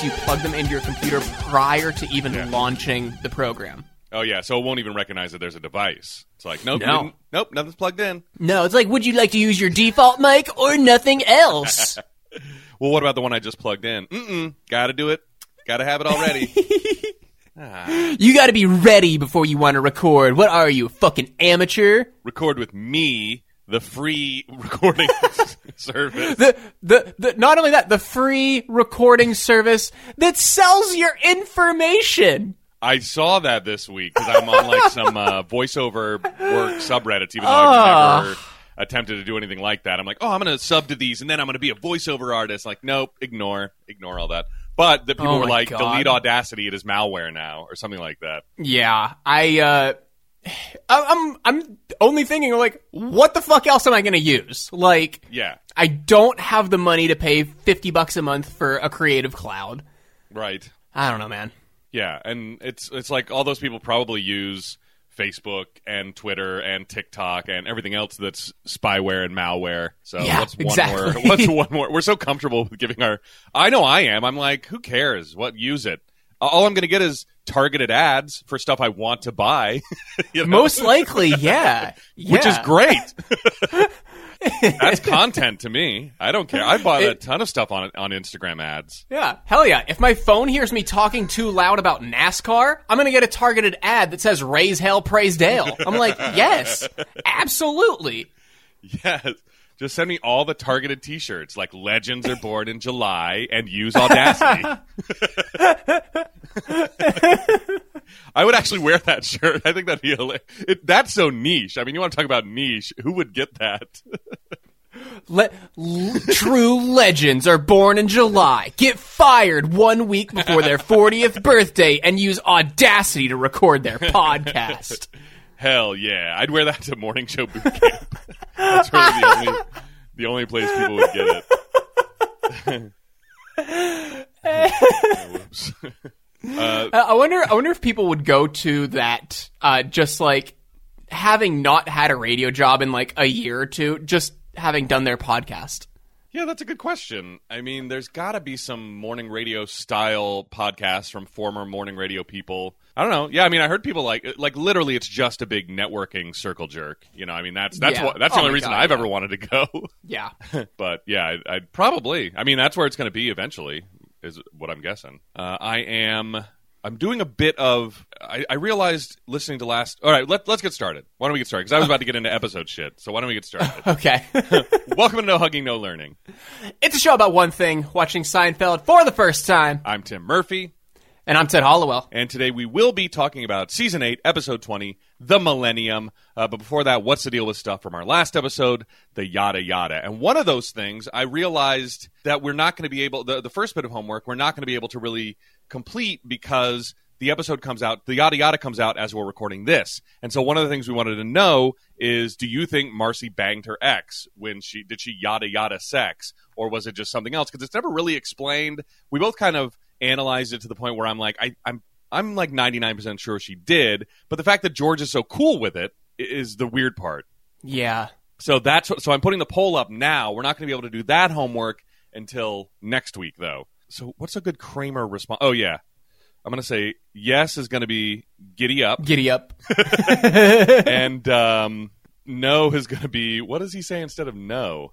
unless you plug them into your computer prior to even launching the program. Oh yeah, so it won't even recognize that there's a device. It's like nope, No. nope, nothing's plugged in. No, it's like, would you like to use your default mic or nothing else? Well, what about the one I just plugged in? Mm-mm, gotta do it. Gotta have it already. you got to be ready before you want to record. What are you, fucking amateur? Record with me, the free recording service. The, the, the, not only that, the free recording service that sells your information. I saw that this week because I'm on like some uh, voiceover work subreddits, even though. I've never attempted to do anything like that. I'm like, oh, I'm going to sub to these, and then I'm going to be a voiceover artist. Like, nope, ignore, ignore all that. But the people Oh were like, God. delete Audacity, it is malware now, or something like that. Yeah, I, uh, I'm, I'm only thinking like, what the fuck else am I going to use? Like, Yeah, I don't have the money to pay 50 bucks a month for a creative cloud. right. I don't know, man. Yeah, and it's it's like all those people probably use Facebook and Twitter and TikTok and everything else that's spyware and malware. So Yeah, what's one exactly. more? What's one more? We're so comfortable with giving our. I know I am. I'm like, who cares? What use it? All I'm going to get is targeted ads for stuff I want to buy. you know? Most likely, yeah. which is great. That's content to me. I don't care. I bought a ton of stuff on on Instagram ads. Yeah, hell yeah. If my phone hears me talking too loud about NASCAR, I'm gonna get a targeted ad that says raise hell, praise Dale. I'm like, yes, absolutely. Yes. Just send me all the targeted T-shirts, like "Legends are born in July" and use Audacity. I would actually wear that shirt. I think that'd be hilarious. It, that's so niche. I mean, you want to talk about niche? Who would get that? Le- l- true legends are born in July, get fired one week before their 40th birthday, and use Audacity to record their podcast. Hell yeah! I'd wear that to morning show boot camp. That's really the only the only place people would get it. Uh, I wonder. I wonder if people would go to that uh, just like having not had a radio job in like a year or two, just having done their podcast. Yeah, that's a good question. I mean, there's got to be some morning radio style podcasts from former morning radio people. I don't know. Yeah, I mean, I heard people like like literally, it's just a big networking circle jerk. You know, I mean, that's that's Yeah. what that's the Oh only reason God, I've yeah. ever wanted to go. Yeah. but yeah, I'd, I'd probably. I mean, that's where it's going to be eventually. Is what I'm guessing. Uh, I am. I'm doing a bit of. I, I realized listening to last. All right, let, let's get started. Why don't we get started? Because I was about to get into episode shit. So why don't we get started? Okay. Welcome to No Hugging, No Learning. it's a show about one thing: watching Seinfeld for the first time. I'm Tim Murphy. And I'm Ted Hollowell. And today we will be talking about season 8, episode 20, The Millennium. Uh, but before that, what's the deal with stuff from our last episode, the yada yada. And one of those things, I realized that we're not going to be able, the, the first bit of homework, we're not going to be able to really complete because the episode comes out, the yada yada comes out as we're recording this. And so one of the things we wanted to know is do you think Marcy banged her ex when she, did she yada yada sex? Or was it just something else? Because it's never really explained. We both kind of analyzed it to the point where I'm like, I, I'm I'm like 99% sure she did, but the fact that George is so cool with it is the weird part. Yeah. So that's what, so I'm putting the poll up now. We're not going to be able to do that homework until next week though. So what's a good Kramer response? Oh yeah. I'm going to say yes is going to be giddy up Giddy up. and um no is going to be what does he say instead of no?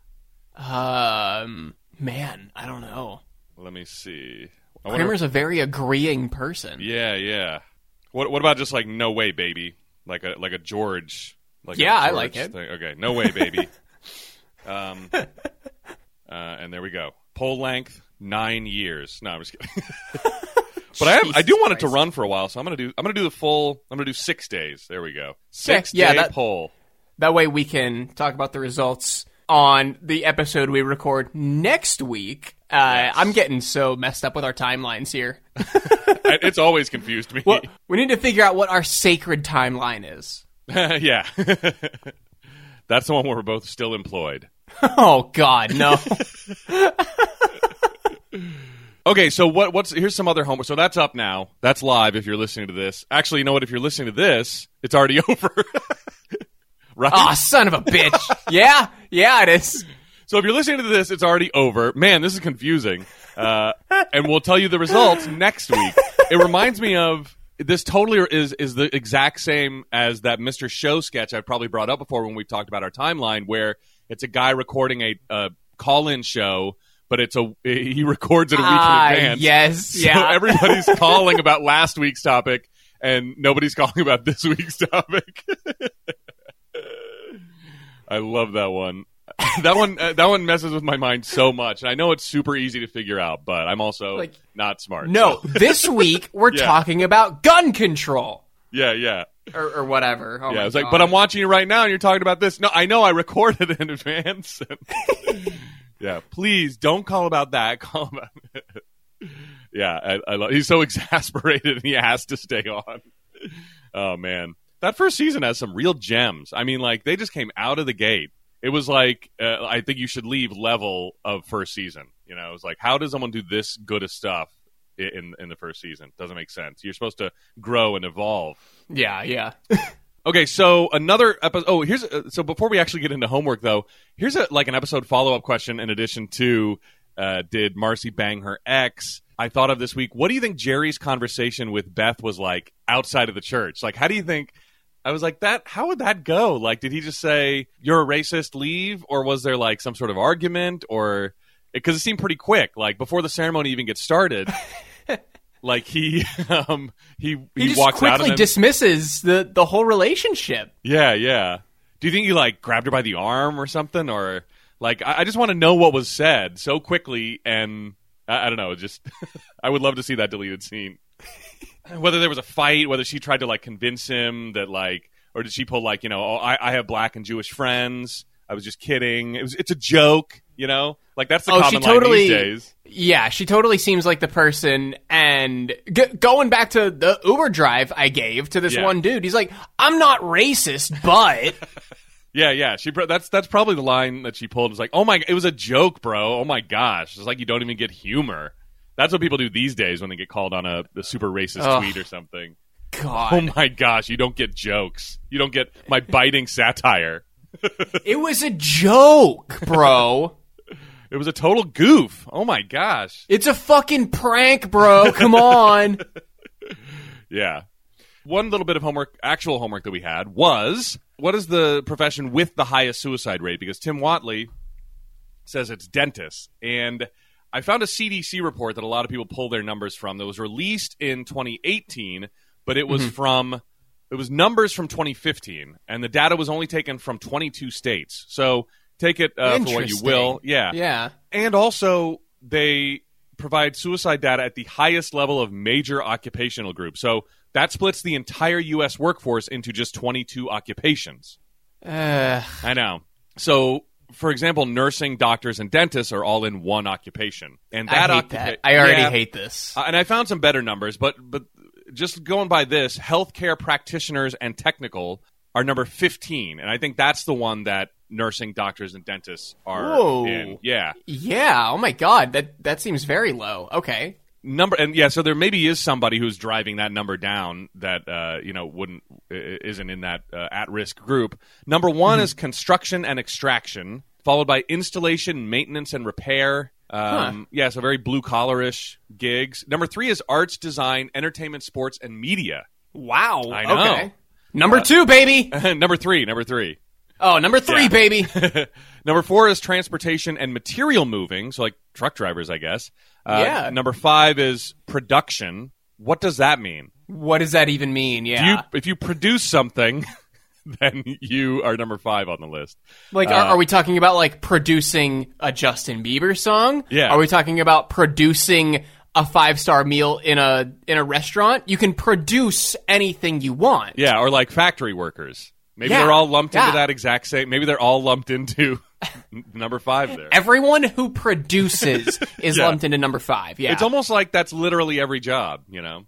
Um, man, I don't know. Let me see. I wonder- Kramer's a very agreeing person. Yeah, yeah. What what about just like no way, baby? Like a like a George. Like Yeah, I like it. thing. Okay, no way, baby. um, uh, and there we go. Poll length nine years. No, I'm just kidding. but I am, I do want it to run for a while, so I'm gonna do I'm gonna do the full. I'm gonna do six days. There we go. Six yeah, day that- poll. That way we can talk about the results on the episode we record next week. Uh, I'm getting so messed up with our timelines here. It's always confused me. Well, we need to figure out what our sacred timeline is. yeah. That's the one where we're both still employed. Oh God, no. Okay, so what? What's here's some other homework. So that's up now. That's live. If you're listening to this, actually, you know what? If you're listening to this, it's already over. right. Ah, son of a bitch. Yeah, yeah, it is. So if you're listening to this, it's already over. Man, this is confusing. uh, and we'll tell you the results next week. It reminds me of this. Totally is is the exact same as that Mr. Show sketch I've probably brought up before when we've talked about our timeline, where it's a guy recording a, a call-in show. But it's a he records it a week Ah, in advance. yes, So yeah. everybody's calling about last week's topic, and nobody's calling about this week's topic. I love that one. that one uh, that one messes with my mind so much. I know it's super easy to figure out, but I'm also Like- not smart. No, so- this week we're Yeah. talking about gun control yeah, yeah, or, or whatever. Oh yeah. It's like, but I'm watching you right now, and you're talking about this. No, I know I recorded it in advance. Yeah, please don't call about that. Call about. yeah, I, I love. He's so exasperated, and he has to stay on. Oh man, that first season has some real gems. I mean, like they just came out of the gate. It was like uh, I think you should leave level of first season. You know, it was like how does someone do this good of stuff in in the first season? Doesn't make sense. You're supposed to grow and evolve. yeah, yeah. Okay, so another episode. Oh, here's uh, so before we actually get into homework, though, here's a like an episode follow up question. In addition to, uh, did Marcy bang her ex? I thought of this week. What do you think Jerry's conversation with Beth was like outside of the church? Like, how do you think? I was like that. How would that go? Like, did he just say you're a racist, leave, or was there like some sort of argument, or because it seemed pretty quick, like before the ceremony even gets started. like he, um, he he, He walks out and quickly dismisses the the whole relationship. yeah, yeah. Do you think he like grabbed her by the arm or something, or like I, I just want to know what was said so quickly, and I, I don't know. Just I would love to see that deleted scene. whether there was a fight, whether she tried to like convince him that like, or did she pull like you know, oh, I, I have black and Jewish friends. I was just kidding. It was it's a joke, you know. Like that's the Oh, common she totally. line these days. Yeah, she totally seems like the person. And g- going back to the Uber drive I gave to this Yeah. one dude, he's like, "I'm not racist, but." Yeah, yeah. She that's that's probably the line that she pulled. It was like, oh my, it was a joke, bro. Oh my gosh, it's like you don't even get humor. That's what people do these days when they get called on a, a super racist tweet or something. God, Oh my gosh, you don't get jokes. You don't get my biting satire. it was a joke, bro. It was a total goof. Oh my gosh. it's a fucking prank, bro. Come on. Yeah. One little bit of homework, actual homework that we had was what is the profession with the highest suicide rate? Because Tim Whatley says it's dentists. And I found a CDC report that a lot of people pull their numbers from that was released in 2018, but it was mm-hmm. from it was numbers from 2015, and the data was only taken from 22 states. So take it uh, for what you will. Yeah. Yeah. And also, they provide suicide data at the highest level of major occupational groups. So that splits the entire U.S. workforce into just 22 occupations. Uh, I know. So, for example, nursing, doctors, and dentists are all in one occupation. And that I hate occupa- that. I already Yeah. hate this. Uh, and I found some better numbers, but but just going by this, healthcare practitioners and technical are number 15, and I think that's the one that nursing, doctors, and dentists are Whoa. in. Yeah. Yeah. Oh my god. That that seems very low. Okay. number and yeah so there maybe is somebody who's driving that number down that uh, you know wouldn't isn't in that uh, at-risk group number one is construction and extraction followed by installation maintenance and repair um, yeah so very blue collarish gigs number three is arts design entertainment sports and media Wow. I know. Okay. Number two, baby. number three number three Oh, number three, Yeah. baby. number four is transportation and material moving so like truck drivers i guess uh, Yeah. number five is production what does that mean what does that even mean? If Yeah. you if you produce something, then you are number five on the list. like, are, are we talking about like producing a Justin Bieber song? Yeah. Are we talking about producing a five star meal in a in a restaurant? You can produce anything you want. Yeah, or like factory workers. Maybe Yeah. they're all lumped Yeah. into that exact same. Maybe they're all lumped into number five there. Everyone who produces is Yeah. lumped into number five. Yeah. It's almost like that's literally every job, you know.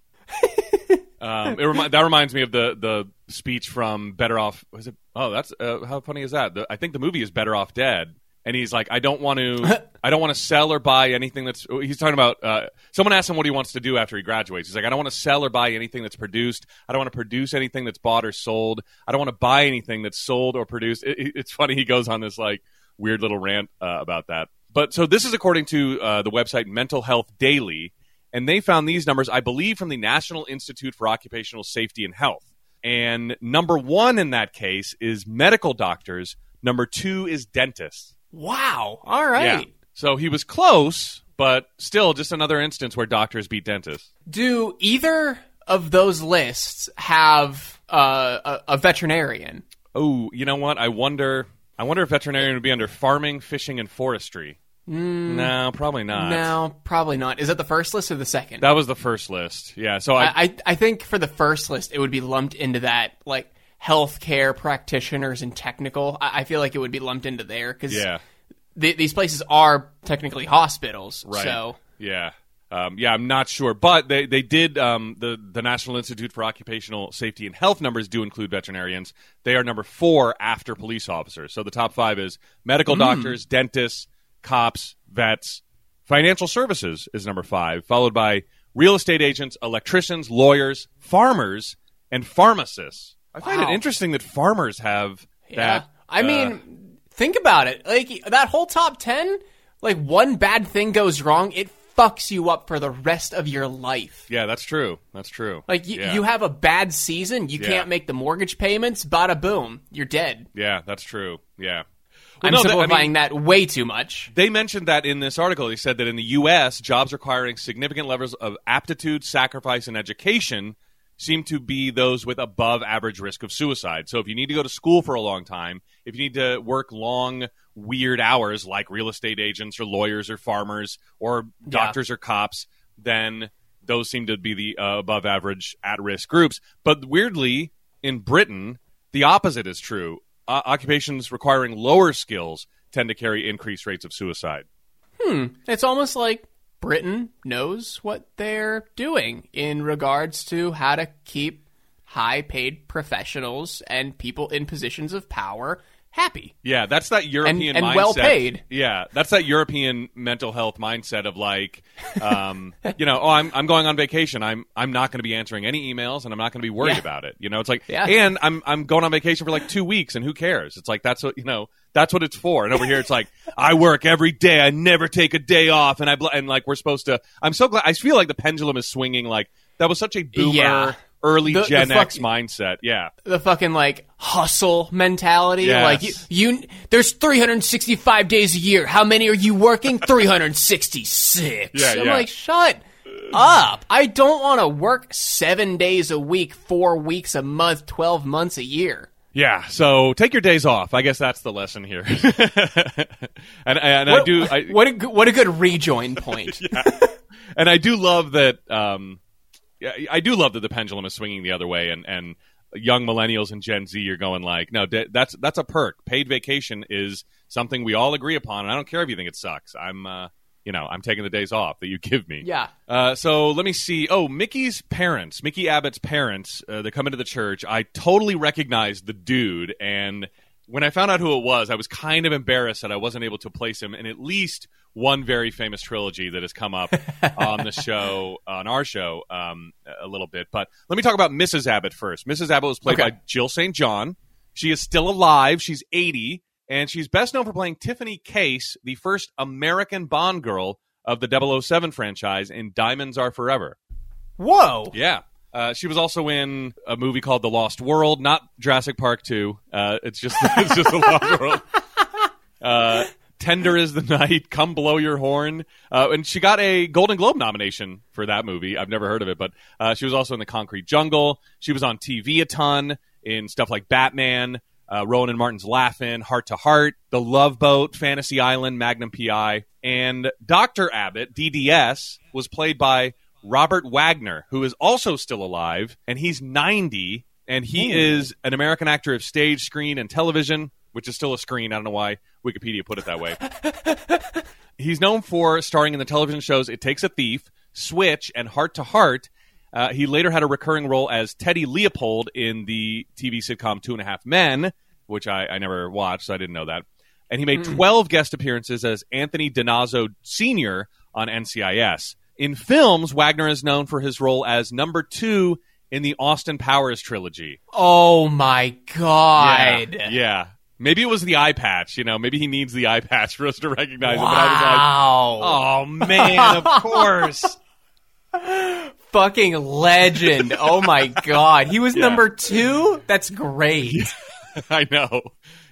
um, it remi- that reminds me of the the speech from Better Off. Was it? Oh, that's uh, how funny is that? The, I think the movie is Better Off Dead, and he's like, I don't want to, I don't want to sell or buy anything that's. He's talking about. Uh, someone asked him what he wants to do after he graduates. He's like, I don't want to sell or buy anything that's produced. I don't want to produce anything that's bought or sold. I don't want to buy anything that's sold or produced. It, it- it's funny. He goes on this like weird little rant uh, about that. but so this is according to uh, the website Mental Health Daily, and they found these numbers, I believe, from the National Institute for Occupational Safety and Health. And number one in that case is medical doctors. Number two is dentists. Wow. All right. Yeah. So he was close, but still just another instance where doctors beat dentists. Do either of those lists have uh, a, a veterinarian? Oh, you know what? I wonder. I wonder if veterinarian would be under farming, fishing, and forestry. No, probably not. No, probably not. Is that the first list or the second? That was the first list. Yeah. So I, I, I, I think for the first list, it would be lumped into that, like, healthcare practitioners and technical. I, I feel like it would be lumped into there because yeah. these places are technically hospitals. Right. So, Yeah. Um, yeah, I'm not sure, but they they did um, the the National Institute for Occupational Safety and Health numbers do include veterinarians. They are number four after police officers. So the top five is medical doctors, dentists, cops, vets. Financial services is number five, followed by real estate agents, electricians, lawyers, farmers, and pharmacists. I find Wow. it interesting that farmers have yeah. that. I uh, mean, think about it. Like, that whole top 10, like, one bad thing goes wrong, it fucks you up for the rest of your life. yeah, that's true. That's true. Like, you, Yeah. you have a bad season, you Yeah. can't make the mortgage payments, bada boom, you're dead. yeah, that's true. Yeah. I'm no, that- I mean- simplifying that way too much. They mentioned that in this article. They said that in the U.S., jobs requiring significant levels of aptitude, sacrifice, and education seem to be those with above average risk of suicide. So if you need to go to school for a long time, if you need to work long, weird hours like real estate agents or lawyers or farmers or doctors or cops, then those seem to be the uh, above average at risk groups. But weirdly, in Britain, the opposite is true. Uh, occupations requiring lower skills tend to carry increased rates of suicide. Hmm. It's almost like Britain knows what they're doing in regards to how to keep high paid professionals and people in positions of power happy. Yeah, that's that European and mindset. well paid. Yeah, that's that European mental health mindset of like, um, you know, oh, I'm I'm going on vacation. I'm I'm not going to be answering any emails, and I'm not going to be worried Yeah. about it. You know, it's like, Yeah. and I'm I'm going on vacation for like two weeks, and who cares? It's like that's what you know. That's what it's for. And over here, it's like I work every day. I never take a day off, and I bl- and like we're supposed to. I'm so glad. I feel like the pendulum is swinging. Like that was such a boomer, Yeah. Early The- the Gen fuck- X mindset. Yeah. The fucking like hustle mentality. Yes. Like you, you, there's 365 days a year. How many are you working? 366. Yeah, I'm yeah. like, shut up. I don't want to work seven days a week, four weeks a month, 12 months a year. Yeah, so take your days off. I guess that's the lesson here. and and I do I, what a good- what a good rejoin point. and I do love that. Um, yeah, I do love that the pendulum is swinging the other way, and and young millennials and Gen Z are going like, no, that's that's a perk. Paid vacation is something we all agree upon, and I don't care if you think it sucks. I'm, uh, you know, I'm taking the days off that you give me. Yeah. Uh, so let me see. Oh, Mickey's parents, Mickey Abbott's parents, uh, they come into the church. I totally recognized the dude, and when I found out who it was, I was kind of embarrassed that I wasn't able to place him in at least one very famous trilogy that has come up on the show, on our show, um, a little bit. But let me talk about Mrs. Abbott first. Mrs. Abbott was played Okay. by Jill St. John. She is still alive. She's 80, and she's best known for playing Tiffany Case, the first American Bond girl of the 007 franchise in Diamonds Are Forever. Whoa. Yeah. Uh, she was also in a movie called The Lost World, not Jurassic Park 2. Uh, it's just it's just The Lost World. Uh, Tender is the Night, Come Blow Your Horn. Uh, and she got a Golden Globe nomination for that movie. I've never heard of it, but uh, she was also in The Concrete Jungle. She was on TV a ton in stuff like Batman, uh, Rowan and Martin's Laugh-In, Heart to Heart, The Love Boat, Fantasy Island, Magnum PI. And Dr. Abbott, DDS, was played by Robert Wagner, who is also still alive, and he's 90, and he is an American actor of stage, screen, and television, which is still a screen. I don't know why Wikipedia put it that way. He's known for starring in the television shows It Takes a Thief, Switch, and Heart to Heart. Uh, he later had a recurring role as Teddy Leopold in the TV sitcom Two and a Half Men, which I, I never watched, so I didn't know that. And he made 12 guest appearances as Anthony DiNozzo Sr. on NCIS. In films, Wagner is known for his role as number two in the Austin Powers trilogy. Oh my god. Yeah, yeah. Maybe it was the eye patch. You know, maybe he needs the eye patch for us to recognize him. But I Wow. was like, oh man, of course. Fucking legend. Oh my god. He was number two? That's great. I know.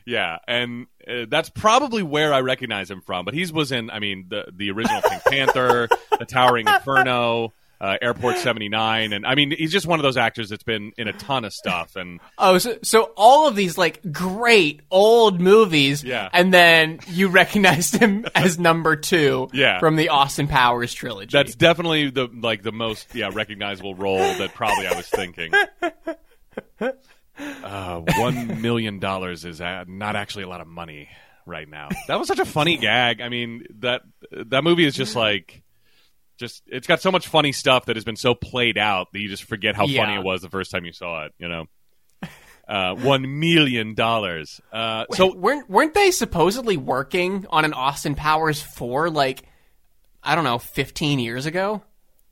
Yeah, and uh, that's probably where I recognize him from. But he was in, I mean, the the original Pink Panther, The Towering Inferno, uh, Airport seventy nine, and I mean, he's just one of those actors that's been in a ton of stuff. And Oh, so, so all of these like great old movies, Yeah. and then you recognized him as number two, Yeah. from the Austin Powers trilogy. that's definitely the like the most yeah recognizable role that probably I was thinking. Uh, one million dollars is not actually a lot of money right now. That was such a funny gag. I mean that that movie is just like just it's got so much funny stuff that has been so played out that you just forget how funny it was the first time you saw it. You know, uh, one million dollars. Uh, so weren't weren't they supposedly working on an Austin Powers four like I don't know, fifteen years ago?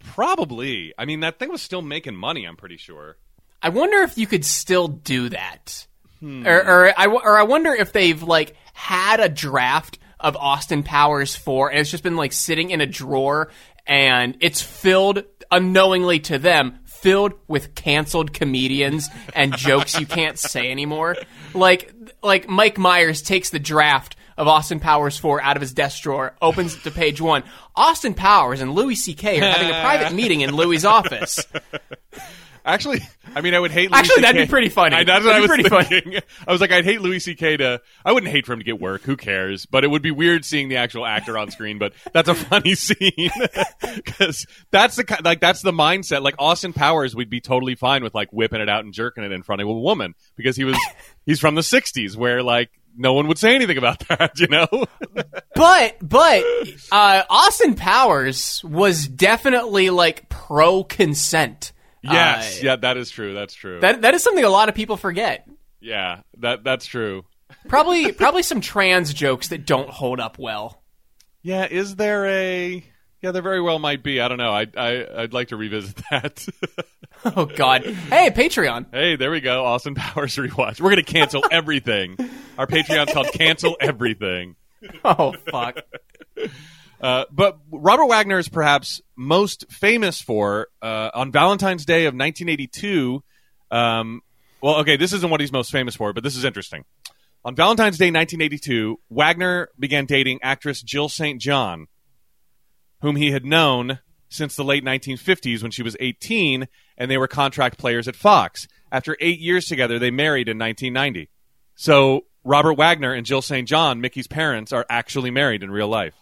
probably, I mean that thing was still making money. I'm pretty sure. I wonder if you could still do that, Hmm. or or I or I wonder if they've like had a draft of Austin Powers four, and it's just been like sitting in a drawer, and it's filled unknowingly to them, filled with canceled comedians and jokes you can't say anymore. Like like Mike Myers takes the draft. Of Austin Powers 4 out of his desk drawer, opens to page one. Austin Powers and Louis C.K. are having a private meeting in Louis' office. Actually, I mean, I would hate. Louis Actually, that'd be pretty funny. I, that's what I That'd was pretty thinking. I was like, I'd hate Louis C.K. to. I wouldn't hate for him to get work. Who cares? But it would be weird seeing the actual actor on screen. But that's a funny scene because that's the like that's the mindset. Like Austin Powers, we'd be totally fine with like whipping it out and jerking it in front of a woman because he was he's from the '60s where like no one would say anything about that. You know? But but uh, Austin Powers was definitely like pro consent. Yes. Uh, yeah, that is true. That's true. that that is something a lot of people forget. yeah, that that's true. Probably probably some trans jokes that don't hold up well. Yeah, is there a? Yeah, there very well might be. I don't know. I, I I'd like to revisit that. Oh God! Hey, Patreon. hey, there we go. Austin Powers rewatch. We're gonna cancel everything. Our Patreon's called "Cancel Everything." Oh fuck! Uh, but Robert Wagner is perhaps most famous for uh, on Valentine's Day of 1982. Um, well, okay, this isn't what he's most famous for, but this is interesting. On Valentine's Day 1982, Wagner began dating actress Jill St. John, whom he had known since the late 1950s when she was 18 and they were contract players at Fox. After eight years together, they married in 1990. So Robert Wagner and Jill St. John, Mickey's parents, are actually married in real life.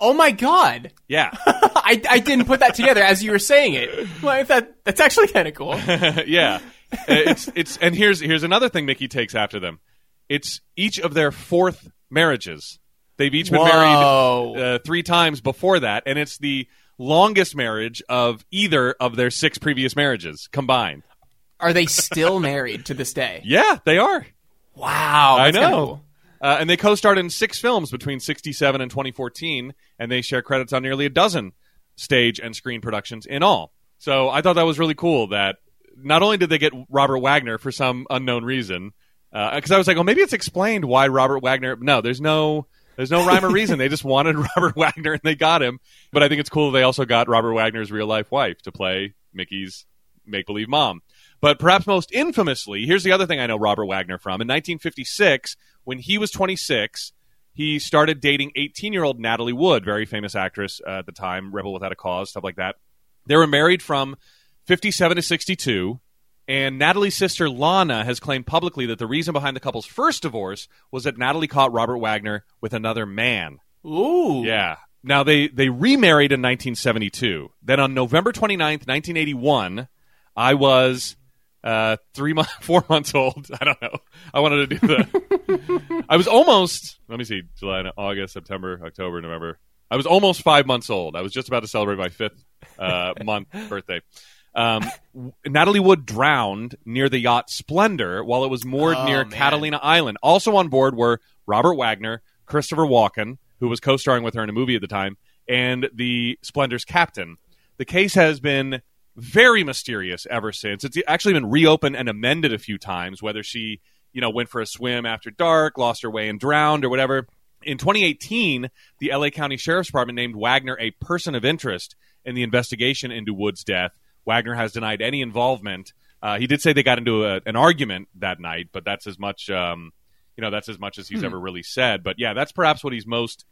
Oh my God! Yeah. I, I didn't put that together as you were saying it. Well, that that's actually kind of cool. yeah. Uh, It's it's and here's here's another thing Mickey takes after them. It's each of their fourth marriages. They've each been Whoa. married uh, three times before that, and it's the longest marriage of either of their six previous marriages combined. Are they still married to this day? Yeah, they are. Wow, I know. cool. Uh, and they co-starred in six films between 67 and 2014, and they share credits on nearly a dozen stage and screen productions in all. So I thought that was really cool that not only did they get Robert Wagner for some unknown reason, because I was like, well, maybe it's explained why Robert Wagner. No, there's no. There's no rhyme or reason. They just wanted Robert Wagner and they got him. But I think it's cool they also got Robert Wagner's real life wife to play Mickey's make believe mom. But perhaps most infamously, here's the other thing I know Robert Wagner from. In 1956, when he was 26, he started dating 18 year old Natalie Wood, very famous actress uh, at the time, Rebel Without a Cause, stuff like that. They were married from 57 to 62. And Natalie's sister Lana has claimed publicly that the reason behind the couple's first divorce was that Natalie caught Robert Wagner with another man. Ooh. Yeah. Now they they remarried in 1972. Then on November 29th, 1981, I was uh, three months, four months old. I don't know. I wanted to do the. I was almost. Let me see. July, August, September, October, November. I was almost five months old. I was just about to celebrate my fifth uh, month birthday. Um, Natalie Wood drowned near the yacht Splendor while it was moored Oh, near man. Catalina Island. Also on board were Robert Wagner, Christopher Walken, who was co-starring with her in a movie at the time, and the Splendor's captain. The case has been very mysterious ever since. It's actually been reopened and amended a few times, whether she you know, went for a swim after dark, lost her way and drowned or whatever. In 2018, the LA County Sheriff's Department named Wagner a person of interest in the investigation into Wood's death. Wagner has denied any involvement. Uh, he did say they got into a, an argument that night, but that's as much, um, you know, that's as much as he's ever really said. But yeah, that's perhaps what he's most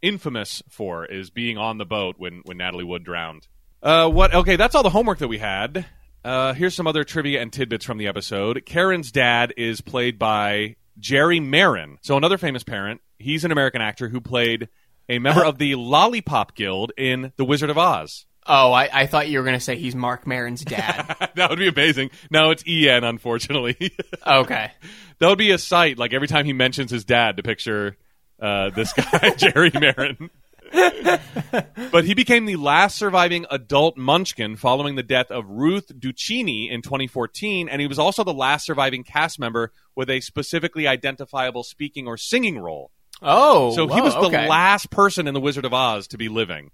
infamous for is being on the boat when when Natalie Wood drowned. Uh, what? Okay, that's all the homework that we had. Uh, here's some other trivia and tidbits from the episode. Karen's dad is played by Jerry Maren, so another famous parent. He's an American actor who played a member of the Lollipop Guild in The Wizard of Oz. Oh, I, I thought you were going to say he's Mark Maron's dad. that would be amazing. No, it's En, unfortunately. okay. that would be a sight. Like every time he mentions his dad, to picture uh, this guy, Jerry Maren. but he became the last surviving adult Munchkin following the death of Ruth Duccini in 2014, and he was also the last surviving cast member with a specifically identifiable speaking or singing role. Oh, So he whoa, was the okay. last person in the Wizard of Oz to be living.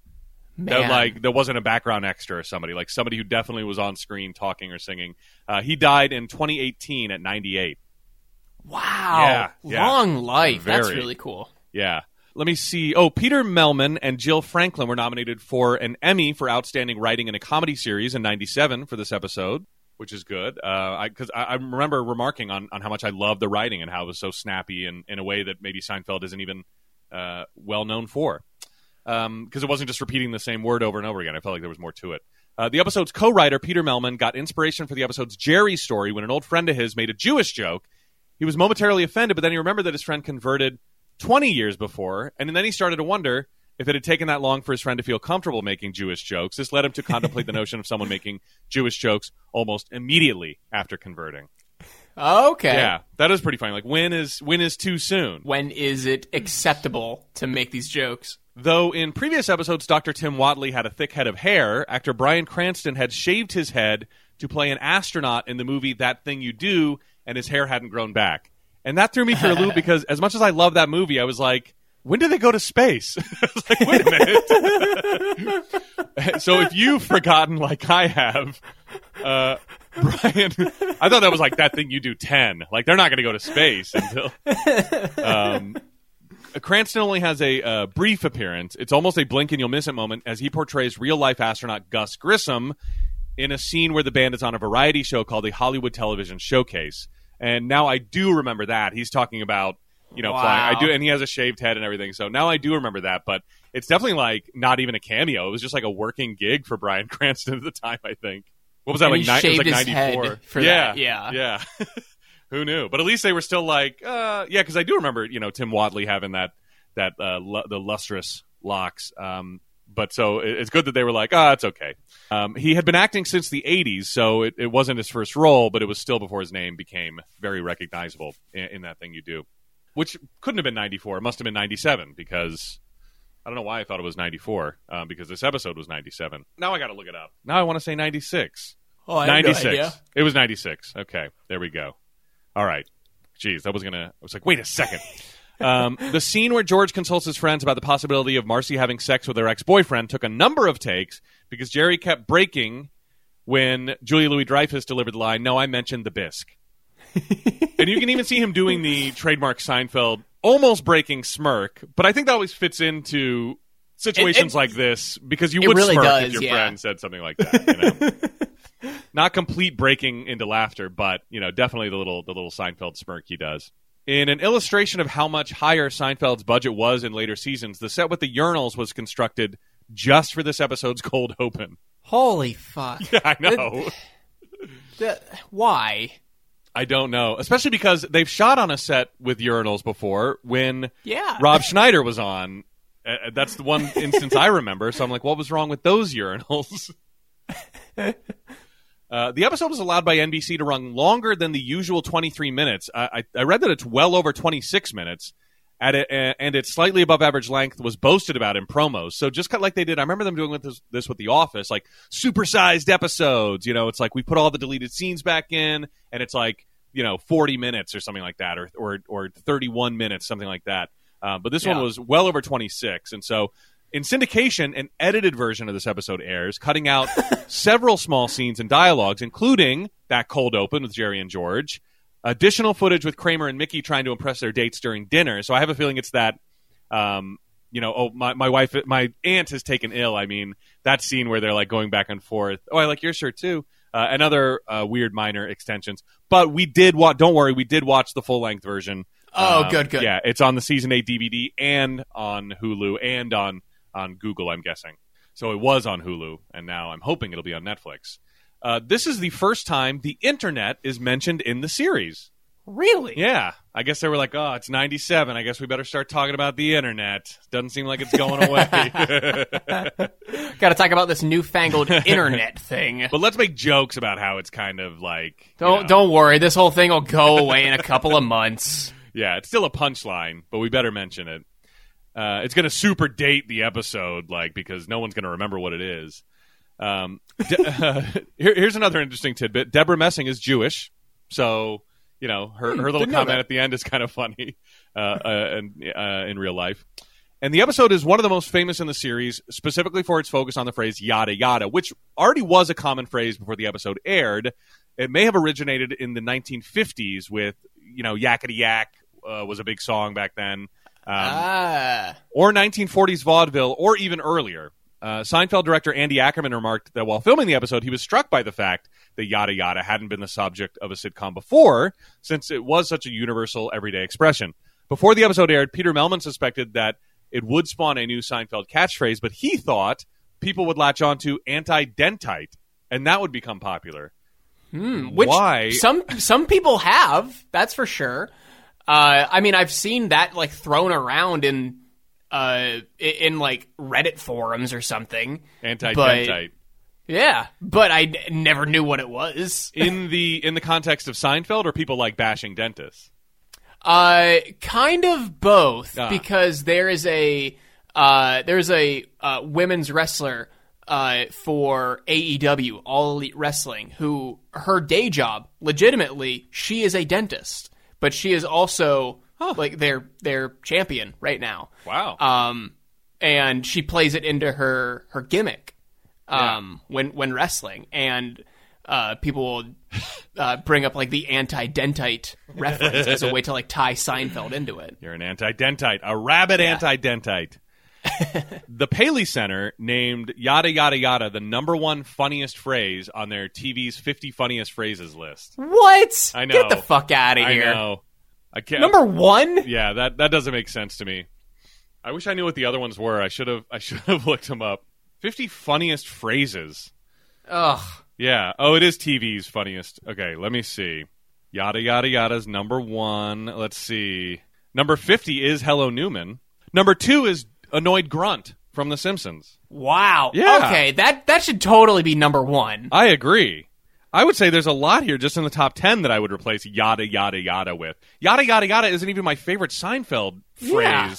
That Man. like there wasn't a background extra or somebody like somebody who definitely was on screen talking or singing. Uh, he died in 2018 at 98. Wow. Yeah, yeah. Long life. That's really cool. Yeah. Let me see. Oh, Peter Mehlman and Jill Franklin were nominated for an Emmy for Outstanding Writing in a Comedy Series in 97 for this episode, which is good. Because I, 'cause I, I remember remarking on, on how much I loved the writing and how it was so snappy and in a way that maybe Seinfeld isn't even uh, well known for. Because it wasn't just repeating the same word over and over again. I felt like there was more to it. Uh, the episode's co writer, Peter Mehlman, got inspiration for the episode's Jerry story when an old friend of his made a Jewish joke. He was momentarily offended, but then he remembered that his friend converted 20 years before, and then he started to wonder if it had taken that long for his friend to feel comfortable making Jewish jokes. This led him to contemplate the notion of someone making Jewish jokes almost immediately after converting. Okay. Yeah, that is pretty funny. Like when is when is too soon? When is it acceptable to make these jokes? Though in previous episodes, Dr. Tim Whatley had a thick head of hair, actor Bryan Cranston had shaved his head to play an astronaut in the movie That Thing You Do, and his hair hadn't grown back. And that threw me for a loop because, as much as I love that movie, I was like, when do they go to space? I was like, wait a minute. so if you've forgotten, like I have, uh, Bryan, I thought that was like that thing you do 10. Like, they're not going to go to space until. Um, Cranston only has a uh, brief appearance. It's almost a blink and you'll miss it moment as he portrays real life astronaut Gus Grissom in a scene where the band is on a variety show called the Hollywood Television Showcase. And now I do remember that. He's talking about, you know, Wow. flying. I do, and he has a shaved head and everything. So now I do remember that, but it's definitely like not even a cameo. It was just like a working gig for Bryan Cranston at the time, I think. What was that, And like, ni- it was like 94? head for yeah, that, yeah. Yeah. Who knew? But at least they were still like, uh, yeah, because I do remember, you know, Tim Whatley having that that uh, the lustrous locks. Um, but so it- it's good that they were like, ah, it's okay. Um, he had been acting since the '80s, so it, it wasn't his first role, but it was still before his name became very recognizable in, in that thing you do, which couldn't have been '94. It must have been '97 because. I don't know why I thought it was 94 um, because this episode was 97. Now I got to look it up. Now I want to say 96. Oh, I have no 96. idea. it was 96. Okay, there we go. All right. Jeez, that was going to. I was like, wait a second. Um, the scene where George consults his friends about the possibility of Marcy having sex with her ex boyfriend took a number of takes because Jerry kept breaking when Julia Louis Dreyfus delivered the line, No, I mentioned the bisque. and you can even see him doing the trademark Seinfeld almost breaking smirk, but I think that always fits into situations It- it- like this because you would really smirk does, if your yeah. friend said something like that. You know? Not complete breaking into laughter, but you know, definitely the little the little Seinfeld smirk he does. In an illustration of how much higher Seinfeld's budget was in later seasons, the set with the urinals was constructed just for this episode's cold open. Holy fuck. Yeah, I know. That- why? I don't know, especially because they've shot on a set with urinals before when Yeah. Rob Schneider was on. Uh, that's the one instance I remember. So I'm like, what was wrong with those urinals? Uh, the episode was allowed by NBC to run longer than the usual 23 minutes. I, I, I read that it's well over 26 minutes, at it, and its slightly above average length was boasted about in promos. So just kind of like they did, I remember them doing with this, this with The Office, like supersized episodes. You know, it's like we put all the deleted scenes back in, and it's like you know 40 minutes or something like that, or or, or 31 minutes, something like that. Uh, but this Yeah. one was well over 26, and so in syndication, an edited version of this episode airs, cutting out several small scenes and dialogues, including that cold open with Jerry and George, additional footage with Kramer and Mickey trying to impress their dates during dinner. So I have a feeling it's that. Um, you know, oh my, my wife, my aunt has taken ill. I mean, that scene where they're like going back and forth. Oh, I like your shirt too. Uh, and other uh, weird minor extensions. But we did watch. Don't worry, we did watch the full length version. Oh, Um, good, good. Yeah, it's on the season eight DVD and on Hulu and on on Google. I'm guessing. So it was on Hulu, and now I'm hoping it'll be on Netflix. Uh, this is the first time the internet is mentioned in the series. Really? Yeah, I guess they were like, "Oh, it's '97. I guess we better start talking about the internet." Doesn't seem like it's going away. Got to talk about this newfangled internet thing. but let's make jokes about how it's kind of like. Don't know, don't worry. This whole thing will go away in a couple of months. Yeah, it's still a punchline, but we better mention it. Uh, it's going to super date the episode, like because no one's going to remember what it is. Um, De- uh, here, here's another interesting tidbit: Debra Messing is Jewish, so you know her her little comment at the end is kind of funny, uh, uh, and, uh, in real life. And the episode is one of the most famous in the series, specifically for its focus on the phrase "yada yada," which already was a common phrase before the episode aired. It may have originated in the 1950s with, you know, "yakety yak" uh, was a big song back then. Um, Ah. or 1940s vaudeville, or even earlier. Uh, Seinfeld director Andy Ackerman remarked that while filming the episode, he was struck by the fact that yada yada hadn't been the subject of a sitcom before, since it was such a universal, everyday expression. Before the episode aired, Peter Mehlman suspected that it would spawn a new Seinfeld catchphrase, but he thought people would latch on to anti-dentite, and that would become popular. Which Why? some some people have, that's for sure. Uh, I mean, I've seen that like thrown around in uh in, in like Reddit forums or something. Anti-dentite. Yeah, but I n- never knew what it was. in the in the context of Seinfeld, or people like bashing dentists? Uh, kind of both Ah. because there is a uh there's a uh, women's wrestler uh for AEW All Elite Wrestling who her day job legitimately she is a dentist, but she is also like their their champion right now. Wow. Um, and she plays it into her her gimmick um when when wrestling and uh, people will uh, bring up like the anti-dentite reference as a way to like tie Seinfeld into it. You're an anti-dentite, a rabid anti-dentite. the Paley Center named "yada yada yada" the number one funniest phrase on their TV's 50 funniest phrases list. What? I know. Get the fuck out of I here. know. I can't. Number one. yeah, that that doesn't make sense to me. I wish I knew what the other ones were. I should have. I should have looked them up. 50 funniest phrases. Ugh. Yeah. Oh, it is TV's funniest. Okay, let me see. Yada yada yada's number one. Let's see. Number fifty is Hello Newman. Number two is Annoyed Grunt from The Simpsons. Wow. Yeah. Okay, that that should totally be number one. I agree. I would say there's a lot here just in the top ten that I would replace yada yada yada with. Yada yada yada isn't even my favorite Seinfeld phrase. Yeah.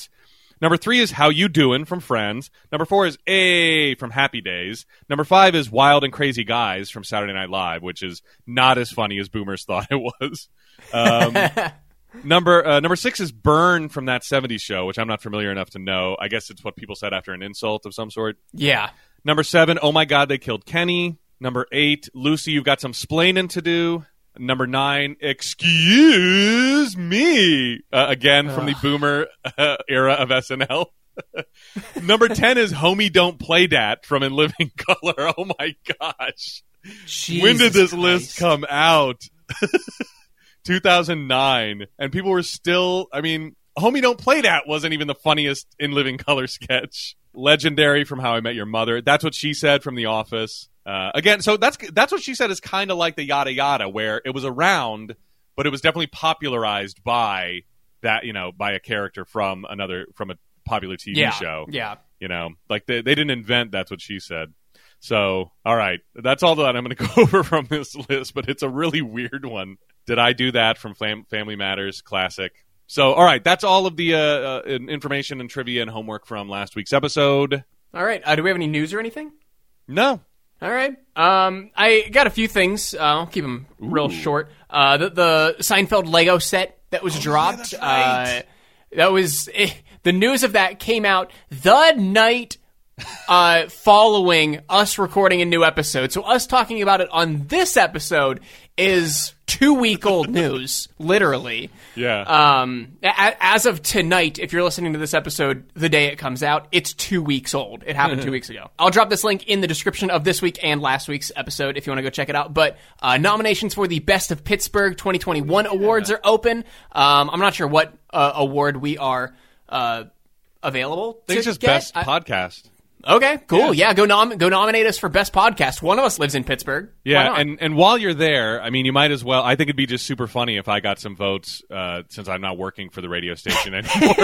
Number three is How You Doing from Friends. Number four is A from Happy Days. Number five is Wild and Crazy Guys from Saturday Night Live, which is not as funny as Boomers thought it was. Um, number uh, number six is Burn from that '70s show, which I'm not familiar enough to know. I guess it's what people said after an insult of some sort. Yeah. Number seven, oh my god, they killed Kenny. Number eight, Lucy, you've got some splaining to do. Number nine, excuse me. Uh, again, from the boomer uh, era of SNL. Number 10 is Homie Don't Play Dat from In Living Color. Oh my gosh. when did Jesus this list come out? 2009. And people were still, I mean, Homie Don't Play That wasn't even the funniest In Living Color sketch. Legendary from How I Met Your Mother. That's what she said from The Office. Uh, again, so that's that's what she said is kind of like the yada yada, where it was around, but it was definitely popularized by that, you know, by a character from another from a popular TV Yeah. show. Yeah. You know, like they, they didn't invent. That's what she said. So, all right, that's all that I'm going to go over from this list, but it's a really weird one. Did I do that from Fam- Family Matters Classic? So, all right, that's all of the uh, uh, information and trivia and homework from last week's episode. All right. Uh, do we have any news or anything? No, All right. Um, I got a few things. Uh, I'll keep them real short. Uh, the, the Seinfeld Lego set that was dropped. that's right. Uh, that was eh, the news of that came out the night uh, following us recording a new episode. So us talking about it on this episode is two week old news, literally. Yeah. Um, a- as of tonight, if you're listening to this episode the day it comes out, it's two weeks old. It happened two weeks ago. I'll drop this link in the description of this week and last week's episode if you want to go check it out. But uh, nominations for the Best of Pittsburgh 2021 awards are open. Um, I'm not sure what uh, award we are uh, available. I think it's just get. best I- podcast. Okay, cool. Yeah, go nom- go nominate us for best podcast. One of us lives in Pittsburgh. Yeah, and and while you're there, I mean, you might as well. I think it'd be just super funny if I got some votes, uh, since I'm not working for the radio station anymore.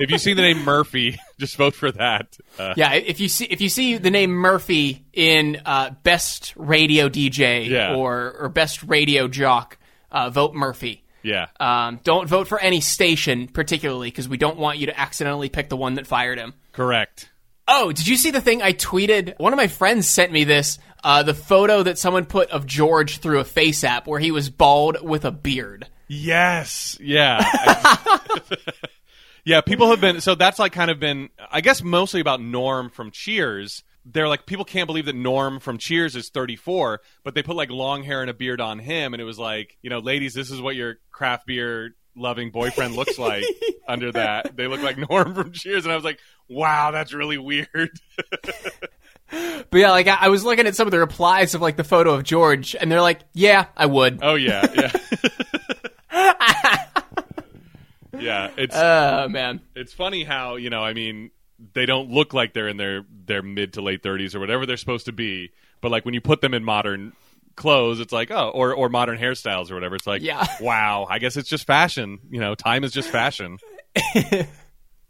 if you see the name Murphy, just vote for that. Uh, yeah, if you see if you see the name Murphy in uh, best radio DJ Yeah. or or best radio jock, uh, vote Murphy. yeah, Um, don't vote for any station particularly because we don't want you to accidentally pick the one that fired him. correct. Oh, did you see the thing I tweeted? One of my friends sent me this. Uh, the photo that someone put of George through a face app where he was bald with a beard. Yes. Yeah. yeah, people have been so that's like kind of been I guess mostly about Norm from Cheers. They're like people can't believe that Norm from Cheers is 34, but they put like long hair and a beard on him and it was like, you know, ladies, this is what your craft beer loving boyfriend looks like under that. They look like Norm from Cheers and I was like, "Wow, that's really weird." But yeah, like I, I was looking at some of the replies of like the photo of George, and they're like, "Yeah, I would." oh yeah, yeah. yeah, it's Oh man. it's funny how you know i mean they don't look like they're in their their mid to late 30s or whatever they're supposed to be but like when you put them in modern clothes it's like oh or or modern hairstyles or whatever it's like Yeah. wow i guess it's just fashion you know time is just fashion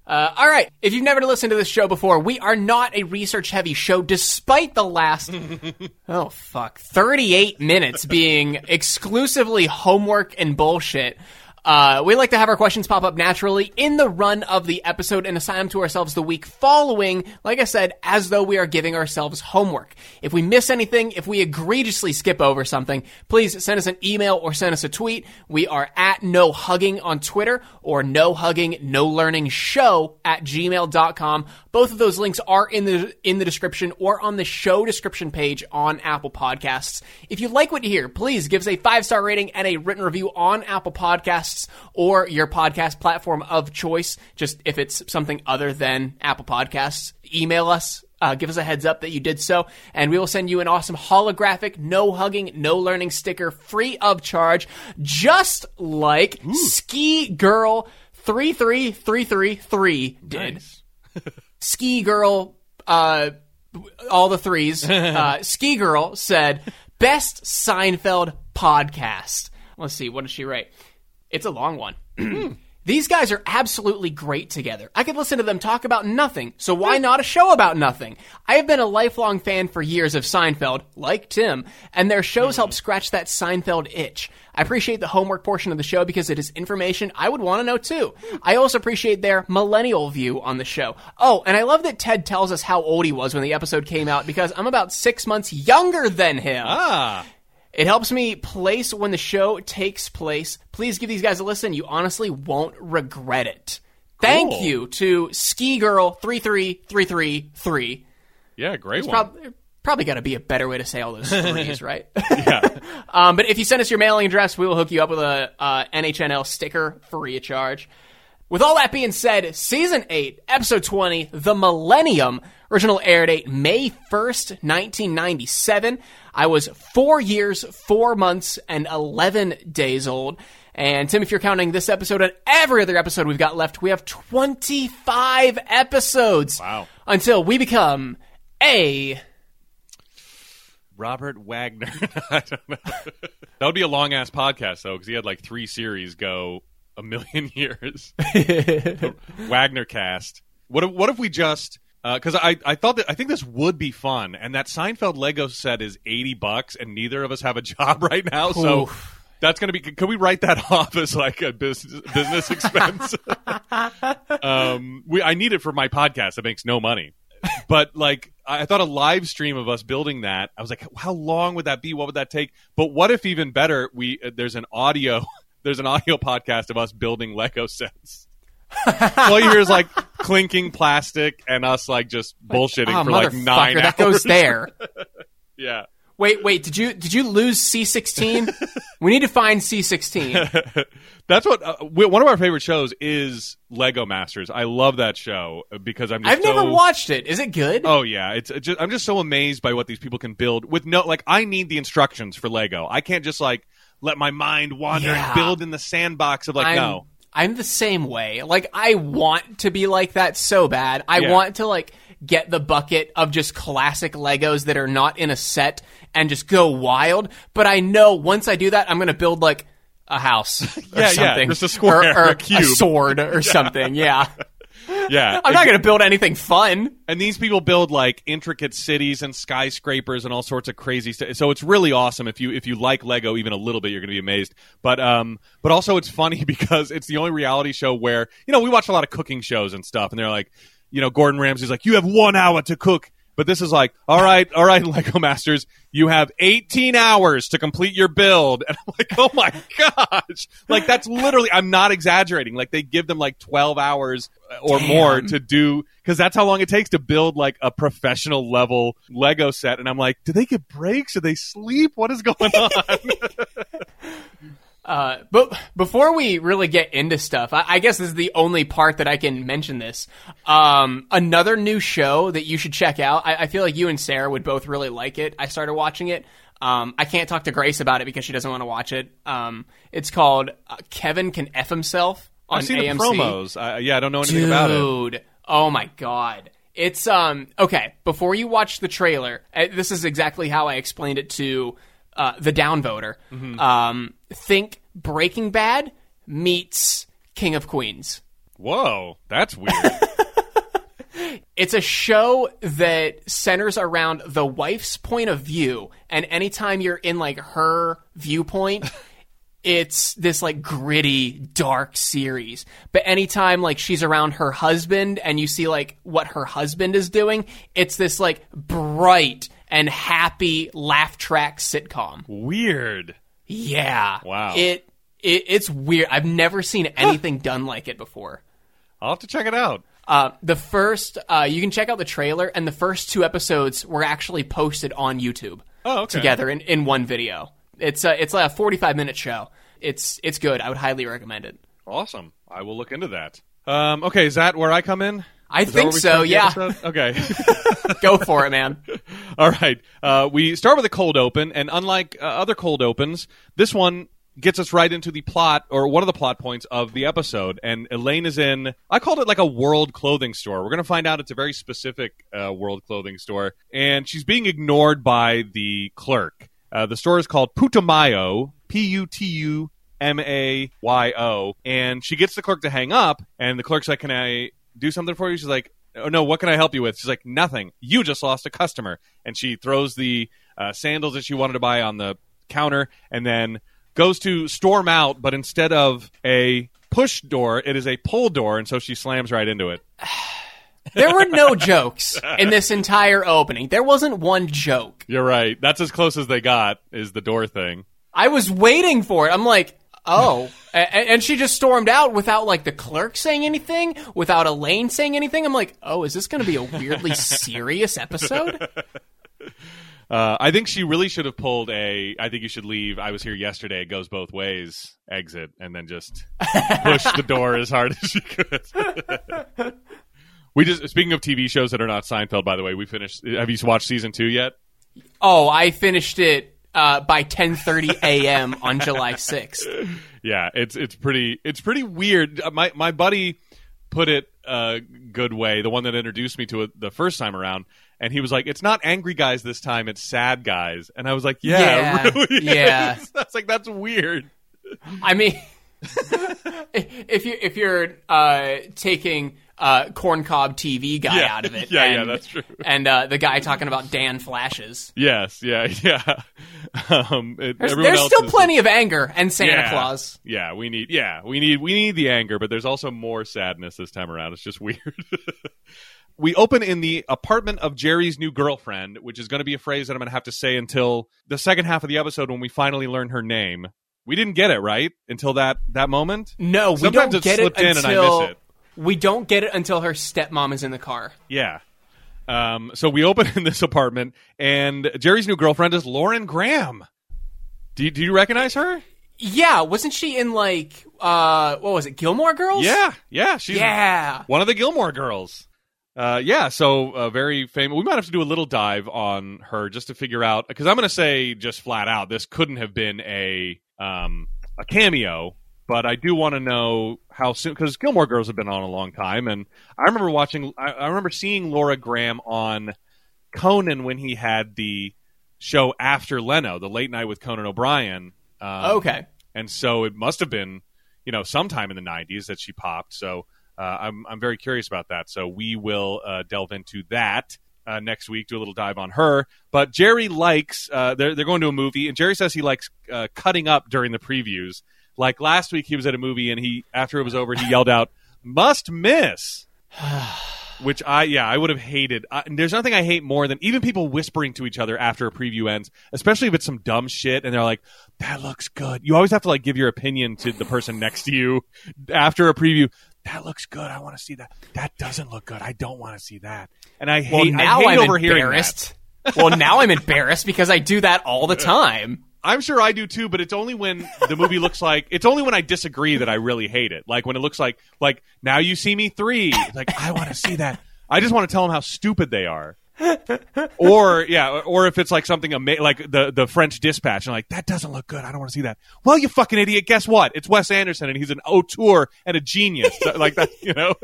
Uh, all right. If you've never listened to this show before, we are not a research heavy show, despite the last, oh, fuck, 38 minutes being exclusively homework and bullshit. Uh, we like to have our questions pop up naturally in the run of the episode and assign them to ourselves the week following, like I said, as though we are giving ourselves homework. If we miss anything, if we egregiously skip over something, please send us an email or send us a tweet. We are at no hugging on Twitter or no hugging, no learning show at gmail.com. Both of those links are in the, in the description or on the show description page on Apple Podcasts. If you like what you hear, please give us a five star rating and a written review on Apple Podcasts or your podcast platform of choice. Just if it's something other than Apple Podcasts, email us. Uh, give us a heads up that you did so, and we will send you an awesome holographic, no hugging, no learning sticker free of charge, just like Ski Girl 33333 did. Nice. Ski Girl, uh, all the threes. Uh, Ski Girl said, "Best Seinfeld podcast." Let's see, what did she write? It's a long one. Hmm. These guys are absolutely great together. I could listen to them talk about nothing, so why hmm. not a show about nothing? I have been a lifelong fan for years of Seinfeld, like Tim, and their shows help hmm. scratch that Seinfeld itch. I appreciate the homework portion of the show because it is information I would want to know too. I also appreciate their millennial view on the show. Oh, and I love that Ted tells us how old he was when the episode came out because I'm about six months younger than him. ah It helps me place when the show takes place. Please give these guys a listen. You honestly won't regret it. Thank Cool. you to Ski Girl three three three three three. yeah great one Probably probably got to be a better way to say all those threes, right? yeah um, but if you send us your mailing address, we will hook you up with a uh, NHNL sticker free of charge. With all that being said, season 8, episode 20, The Millennium, original air date May 1st, 1997. I was four years, four months, and 11 days old. And Tim, if you're counting this episode and every other episode we've got left, we have 25 episodes. Wow. Until we become a. robert wagner i don't know that would be a long ass podcast though because he had like three series go a million years Wagner cast. What if, what if we just because I, I thought that I think this would be fun, and that Seinfeld Lego set is eighty bucks, and neither of us have a job right now, so Oof. that's gonna be. Can we write that off as like a business business expense? um, we I need it for my podcast. It makes no money, but like I I thought a live stream of us building that. I was like, how long would that be? What would that take? But what if even better? We uh, there's an audio. There's an audio podcast of us building Lego sets. All you hear is like clinking plastic and us like just bullshitting Oh, for like nine that hours. goes there. yeah. Wait, wait. Did you did you lose C sixteen? we need to find C sixteen. That's what uh, we- one of our favorite shows is Lego Masters. I love that show because I'm. Just I've never watched it. Is it good? Oh yeah, it's just, I'm just so amazed by what these people can build with no like I need the instructions for Lego. I can't just like let my mind wander Yeah. and build in the sandbox of like I'm, no. I'm the same way. Like I want to be like that so bad. I Yeah. want to like get the bucket of just classic Legos that are not in a set and just go wild. But I know once I do that, I'm going to build like a house or Yeah, yeah, something, just a square, or, or a cube. sword or something. Yeah, Yeah, I'm not going to build anything fun. and these people build like intricate cities and skyscrapers and all sorts of crazy stuff. So it's really awesome if you if you like Lego even a little bit, you're going to be amazed. But um, but also it's funny because it's the only reality show where you know we watch a lot of cooking shows and stuff, and they're like, you know, Gordon Ramsay's like, you have one hour to cook. But this is like, all right, all right, Lego Masters, you have 18 hours to complete your build. And I'm like, oh my gosh. Like, that's literally, I'm not exaggerating. Like, they give them like 12 hours or Damn. more to do, because that's how long it takes to build like a professional level Lego set. And I'm like, do they get breaks? Do they sleep? What is going on? Uh, but before we really get into stuff, I, I guess this is the only part that I can mention this. Um, another new show that you should check out. I, I feel like you and Sarah would both really like it. I started watching it. Um, I can't talk to Grace about it because she doesn't want to watch it. Um, it's called uh, Kevin Can F Himself on I've seen AMC. the promos. I, yeah, I don't know anything about it. Dude, oh my god. It's um okay. Before you watch the trailer, uh, this is exactly how I explained it to uh, the downvoter. Mm-hmm. Um, think Breaking Bad meets King of Queens. Whoa, that's weird. It's a show that centers around the wife's point of view, and anytime you're in like her viewpoint, it's this like gritty, dark series. But anytime like she's around her husband and you see like what her husband is doing, it's this like bright and happy laugh track sitcom. weird. Yeah. Wow. It, it it's weird. I've never seen anything done like it before. I'll have to check it out. Uh, the first, uh, you can check out the trailer, and the first two episodes were actually posted on YouTube Oh, okay. together in, in one video. It's a, it's like a 45 minute show. It's it's good. I would highly recommend it. Awesome. I will look into that. Um, okay, is that where I come in? I Is think so, yeah. Okay. Go for it, man. All right. Uh, we start with a cold open, and unlike uh, other cold opens, this one gets us right into the plot or one of the plot points of the episode. And Elaine is in, I called it like a world clothing store. We're going to find out it's a very specific uh, world clothing store. And she's being ignored by the clerk. Uh, the store is called Putumayo, P U T U M A Y O. And she gets the clerk to hang up, and the clerk's like, Can I do something for you? She's like, Oh no, what can I help you with? She's like, Nothing. You just lost a customer. And she throws the uh, sandals that she wanted to buy on the counter and then goes to storm out, but instead of a push door, it is a pull door, and so she slams right into it. There were no jokes in this entire opening. There wasn't one joke. You're right. That's as close as they got, is the door thing. I was waiting for it. I'm like, oh. A- a- and she just stormed out without like the clerk saying anything, without Elaine saying anything. I'm like, oh, is this going to be a weirdly serious episode? Uh, I think she really should have pulled a. I think you should leave. I was here yesterday. It goes both ways. Exit and then just push the door as hard as you could. we just speaking of TV shows that are not Seinfeld. By the way, we finished. Have you watched season two yet? Oh, I finished it uh, by 10:30 a.m. on July 6th. Yeah, it's it's pretty it's pretty weird. Uh, My my buddy put it a good way, the one that introduced me to it the first time around, and he was like, "It's not angry guys this time; it's sad guys." And I was like, "Yeah, Yeah, really yeah. That's like that's weird. I mean, if you if you're uh, taking uh, corncob TV guy Yeah. out of it, Yeah, yeah, that's true. And uh, the guy talking about Dan flashes. Yes, yeah, yeah. Um, it, There's, there's still plenty of anger and Santa yeah, Claus. Yeah, we need. Yeah, we need. We need the anger, but there's also more sadness this time around. It's just weird. we open in the apartment of Jerry's new girlfriend, which is going to be a phrase that I'm going to have to say until the second half of the episode when we finally learn her name. We didn't get it right until that that moment. No, we Sometimes don't get it in and I until miss it. We don't get it until her stepmom is in the car. Yeah. Um, so we open in this apartment, and Jerry's new girlfriend is Lauren Graham. Do you, do you recognize her? Yeah, wasn't she in like uh what was it, Gilmore Girls? Yeah, yeah, she's Yeah. one of the Gilmore girls. Uh, yeah, so uh, very famous. We might have to do a little dive on her just to figure out because I'm going to say just flat out this couldn't have been a um, a cameo, but I do want to know how soon because Gilmore Girls have been on a long time, and I remember watching. I, I remember seeing Lauren Graham on Conan when he had the show after Leno, the late night with Conan O'Brien. Um, Okay. and so it must have been you know sometime in the 90s that she popped so uh, I'm, I'm very curious about that so we will uh, delve into that uh, next week do a little dive on her but jerry likes uh, they're, they're going to a movie and jerry says he likes uh, cutting up during the previews like last week he was at a movie and he after it was over he yelled out must miss which I yeah I would have hated. I, there's nothing I hate more than even people whispering to each other after a preview ends, especially if it's some dumb shit and they're like, "That looks good." You always have to like give your opinion to the person next to you after a preview. That looks good. I want to see that. That doesn't look good. I don't want to see that. And I Well, hate. now I hate I'm overhearing that. embarrassed. well, now I'm embarrassed because I do that all the time. I'm sure I do too, but it's only when the movie looks like it's only when I disagree that I really hate it. Like when it looks like like now you see me three. It's like I want to see that. I just want to tell them how stupid they are. or yeah, or if it's like something ama- like the the French Dispatch, and like that doesn't look good. I don't want to see that. Well, you fucking idiot. Guess what? It's Wes Anderson, and he's an auteur and a genius. like that, you know.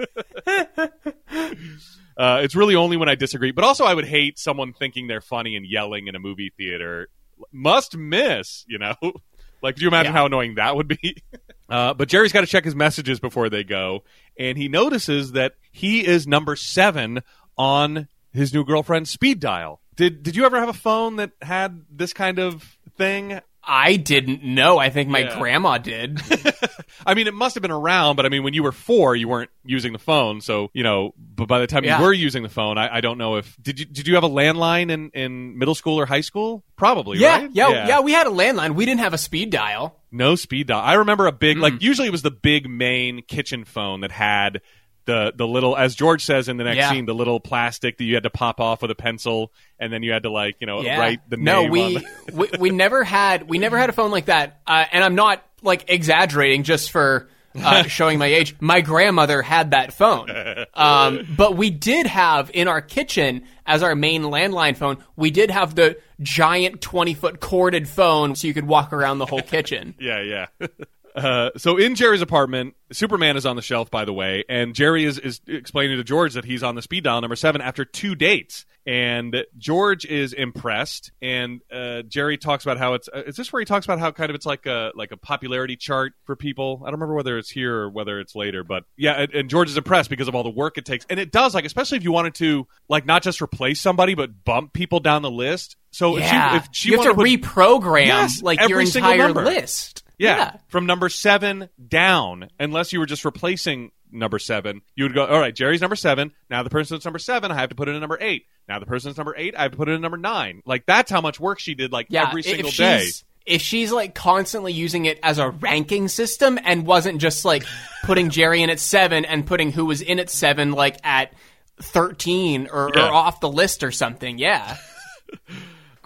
Uh, it's really only when I disagree. But also, I would hate someone thinking they're funny and yelling in a movie theater. Must miss, you know? like, do you imagine Yeah. how annoying that would be? uh, but Jerry's got to check his messages before they go. And he notices that he is number seven on his new girlfriend's speed dial. Did, did you ever have a phone that had this kind of thing? I didn't know. I think my Yeah. grandma did. I mean, it must have been around, but I mean, when you were four, you weren't using the phone. So, you know, but by the time Yeah. you were using the phone, I, I don't know if did you did you have a landline in, in middle school or high school? Probably, yeah, right? yeah, yeah, We had a landline. We didn't have a speed dial. No speed dial. I remember a big Mm. like usually it was the big main kitchen phone that had the the little as George says in the next Yeah. scene, the little plastic that you had to pop off with a pencil and then you had to like, you know, Yeah. write the no, name we, on the- we we never had we never had a phone like that. Uh, and I'm not like exaggerating just for uh, showing my age. My grandmother had that phone. Um, but we did have in our kitchen as our main landline phone. We did have the giant 20 foot corded phone, so you could walk around the whole kitchen. Yeah, yeah. Uh, so in Jerry's apartment, Superman is on the shelf, by the way, and Jerry is, is explaining to George that he's on the speed dial number seven after two dates. And George is impressed, and uh, Jerry talks about how it's. Uh, is this where he talks about how kind of it's like a like a popularity chart for people? I don't remember whether it's here or whether it's later, but yeah. And, and George is impressed because of all the work it takes, and it does. Like especially if you wanted to like not just replace somebody, but bump people down the list. So Yeah, if she, if she you have to put- reprogram Yes, like your entire list. Yeah, from number seven down, unless you were just replacing number seven, you would go, all right, Jerry's number seven. Now the person that's number seven, I have to put in a number eight. Now the person that's number eight, I have to put in a number nine. Like that's how much work she did, like yeah, every if single she's, day. If she's like constantly using it as a ranking system and wasn't just like putting Jerry in at seven and putting who was in at seven like at thirteen or, Yeah. or off the list or something, yeah.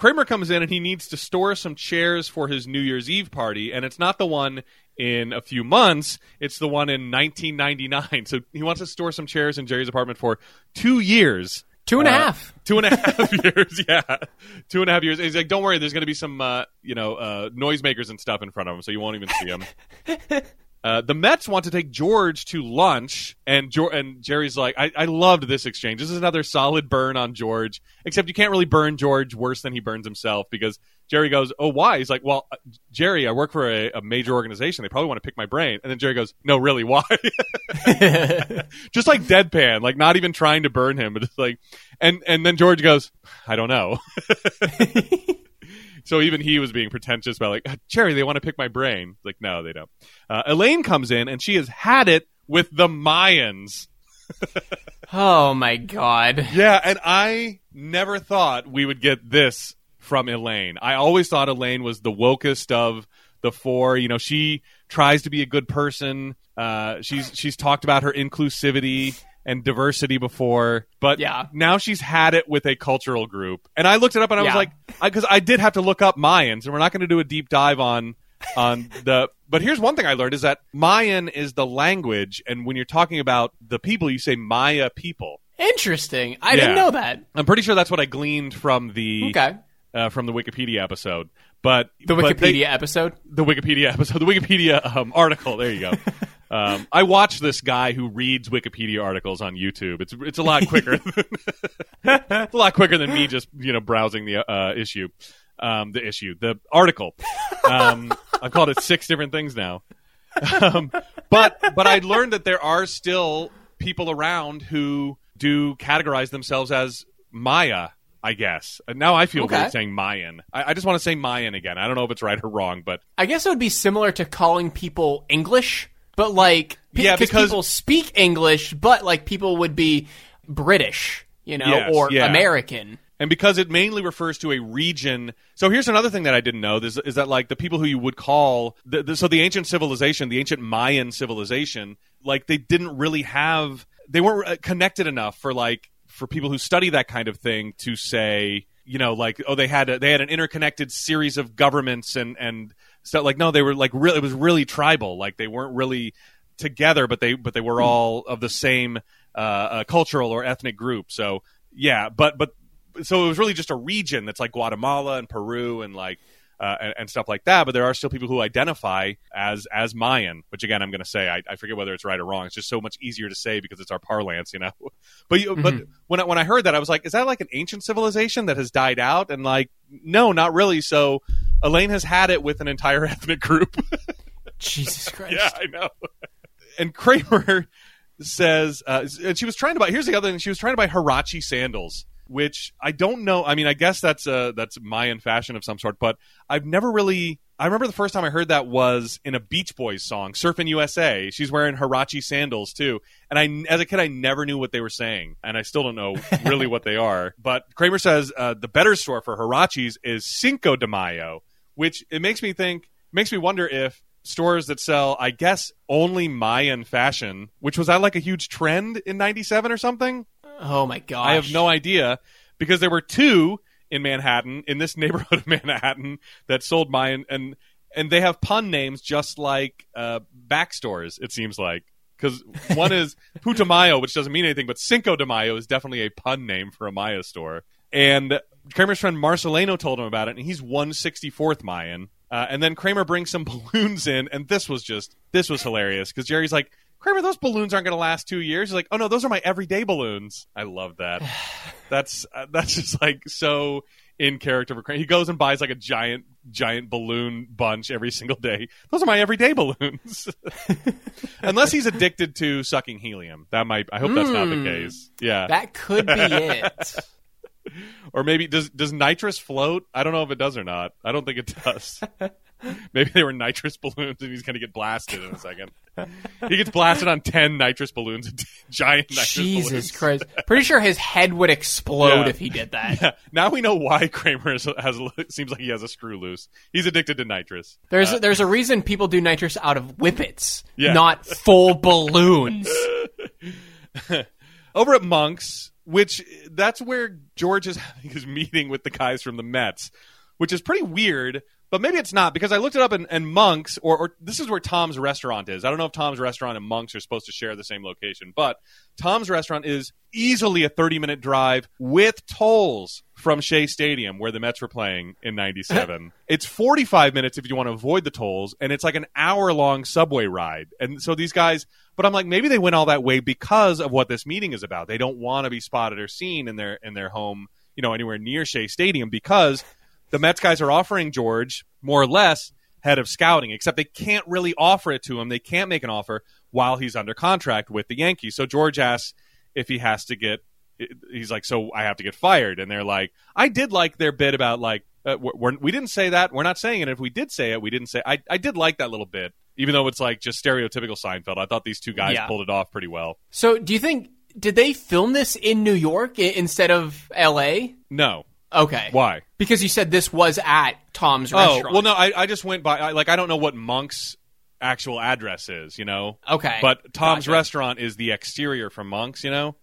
Kramer comes in and he needs to store some chairs for his New Year's Eve party, and it's not the one in a few months. It's the one in 1999. So he wants to store some chairs in Jerry's apartment for two years. Two and a Uh, half. Two and a half years, yeah. Two and a half years. He's like, don't worry, there's going to be some, uh, you know, uh, noisemakers and stuff in front of him, so you won't even see him. Uh, the Mets want to take George to lunch, and jo- and Jerry's like, I-, I loved this exchange. This is another solid burn on George, except you can't really burn George worse than he burns himself because Jerry goes, Oh, why? He's like, Well, uh, Jerry, I work for a, a major organization. They probably want to pick my brain. And then Jerry goes, No, really, why? just like deadpan, like not even trying to burn him, but just like, and and then George goes, I don't know. so even he was being pretentious about like, Jerry, they want to pick my brain. Like, no, they don't. Uh, Elaine comes in and she has had it with the Mayans. Oh my god. Yeah, and I never thought we would get this from Elaine. I always thought Elaine was the wokest of the four. You know, she tries to be a good person. Uh, she's she's talked about her inclusivity and diversity before, but Yeah. now she's had it with a cultural group. And I looked it up and I was Yeah. like, because I, did have to look up Mayans, and we're not going to do a deep dive on on the. But here's one thing I learned is that Mayan is the language, and when you're talking about the people, you say Maya people. Interesting. I Yeah. didn't know that. I'm pretty sure that's what I gleaned from the Okay. uh, from the Wikipedia episode. But The but they- Wikipedia epised. the Wikipedia episode, the Wikipedia um, article. There you go. Um, I watch this guy who reads Wikipedia articles on YouTube. It's it's a lot quicker. Than, it's a lot quicker than me just you know browsing the uh, issue, um, the issue, the article. Um, I've called it six different things now. Um, but but I learned that there are still people around who do categorize themselves as Maya. I guess. Now I feel Okay. weird saying Mayan. I, I just want to say Mayan again. I don't know if it's right or wrong, but I guess it would be similar to calling people English, but like, pe- Yeah, 'cause because- people speak English, but like people would be British, you know, Yes, or yeah. American. and because it mainly refers to a region. So here's another thing that I didn't know is, is that like the people who you would call the, the, so the ancient civilization, the ancient Mayan civilization, like they didn't really have they weren't uh, connected enough for like for people who study that kind of thing to say you know like oh they had a, they had an interconnected series of governments and and stuff like no they were like really it was really tribal like they weren't really together but they but they were all of the same uh, uh, cultural or ethnic group so yeah but but so it was really just a region that's like Guatemala and Peru and like uh, and, and stuff like that. But there are still people who identify as as Mayan, which again I'm going to say I, I forget whether it's right or wrong. It's just so much easier to say because it's our parlance, you know. But you, but when I, when I heard that, I was like, is that like an ancient civilization that has died out? And like, no, not really. So Elaine has had it with an entire ethnic group. Jesus Christ. Yeah, I know. and Kramer says, uh, and she was trying to buy. Here's the other thing: she was trying to buy Hirachi sandals, which I don't know. I mean, I guess that's uh that's Mayan fashion of some sort, but I've never really. I remember the first time I heard that was in a Beach Boys song, "Surfing USA." She's wearing Hirachi sandals too, and I, as a kid, I never knew what they were saying, and I still don't know really what they are. But Kramer says uh, the better store for Hirachis is Cinco de Mayo, which it makes me think, makes me wonder if stores that sell, I guess, only Mayan fashion, which was that like a huge trend in '97 or something. Oh my god! I have no idea because there were two in Manhattan, in this neighborhood of Manhattan, that sold Mayan, and and they have pun names just like uh, back stores. It seems like because one is Putumayo, which doesn't mean anything, but Cinco de Mayo is definitely a pun name for a Maya store. And Kramer's friend Marcelino told him about it, and he's 164th Mayan. Uh, and then Kramer brings some balloons in, and this was just this was hilarious because Jerry's like, Kramer, those balloons aren't going to last two years. He's like, oh no, those are my everyday balloons. I love that. that's uh, that's just like so in character for Kramer. He goes and buys like a giant giant balloon bunch every single day. Those are my everyday balloons. Unless he's addicted to sucking helium, that might. I hope that's not the Hmm. case. Yeah, That could be it. or maybe does does nitrous float? I don't know if it does or not. I don't think it does. maybe they were nitrous balloons, and he's going to get blasted in a second. he gets blasted on ten nitrous balloons, giant nitrous Jesus balloons. Christ. Pretty sure his head would explode Yeah. if he did that. Yeah. Now we know why Kramer has, has seems like he has a screw loose. He's addicted to nitrous. There's uh, there's a reason people do nitrous out of whippets, Yeah. not full balloons. over at Monk's, which that's where George is having his meeting with the guys from the Mets, which is pretty weird. But maybe it's not because I looked it up and, and Monk's, or, or this is where Tom's restaurant is. I don't know if Tom's restaurant and Monk's are supposed to share the same location, but Tom's restaurant is easily a 30 minute drive with tolls from Shea Stadium where the Mets were playing in 97. it's 45 minutes if you want to avoid the tolls, and it's like an hour long subway ride. And so these guys, but I'm like, maybe they went all that way because of what this meeting is about. They don't want to be spotted or seen in their in their home, you know, anywhere near Shea Stadium because the Mets guys are offering George more or less head of scouting, except they can't really offer it to him. They can't make an offer while he's under contract with the Yankees. So George asks if he has to get. He's like, so I have to get fired, and they're like, I did like their bit about like uh, we're, we're, we didn't say that. We're not saying it. If we did say it, we didn't say. I I did like that little bit, even though it's like just stereotypical Seinfeld. I thought these two guys Yeah. pulled it off pretty well. So, do you think did they film this in New York instead of L.A.? No, Okay, why? Because you said this was at Tom's Oh restaurant. well, no, I, I just went by. I, like I don't know what monks actual address is, you know. Okay. But Tom's Gotcha. restaurant is the exterior from Monk's, you know.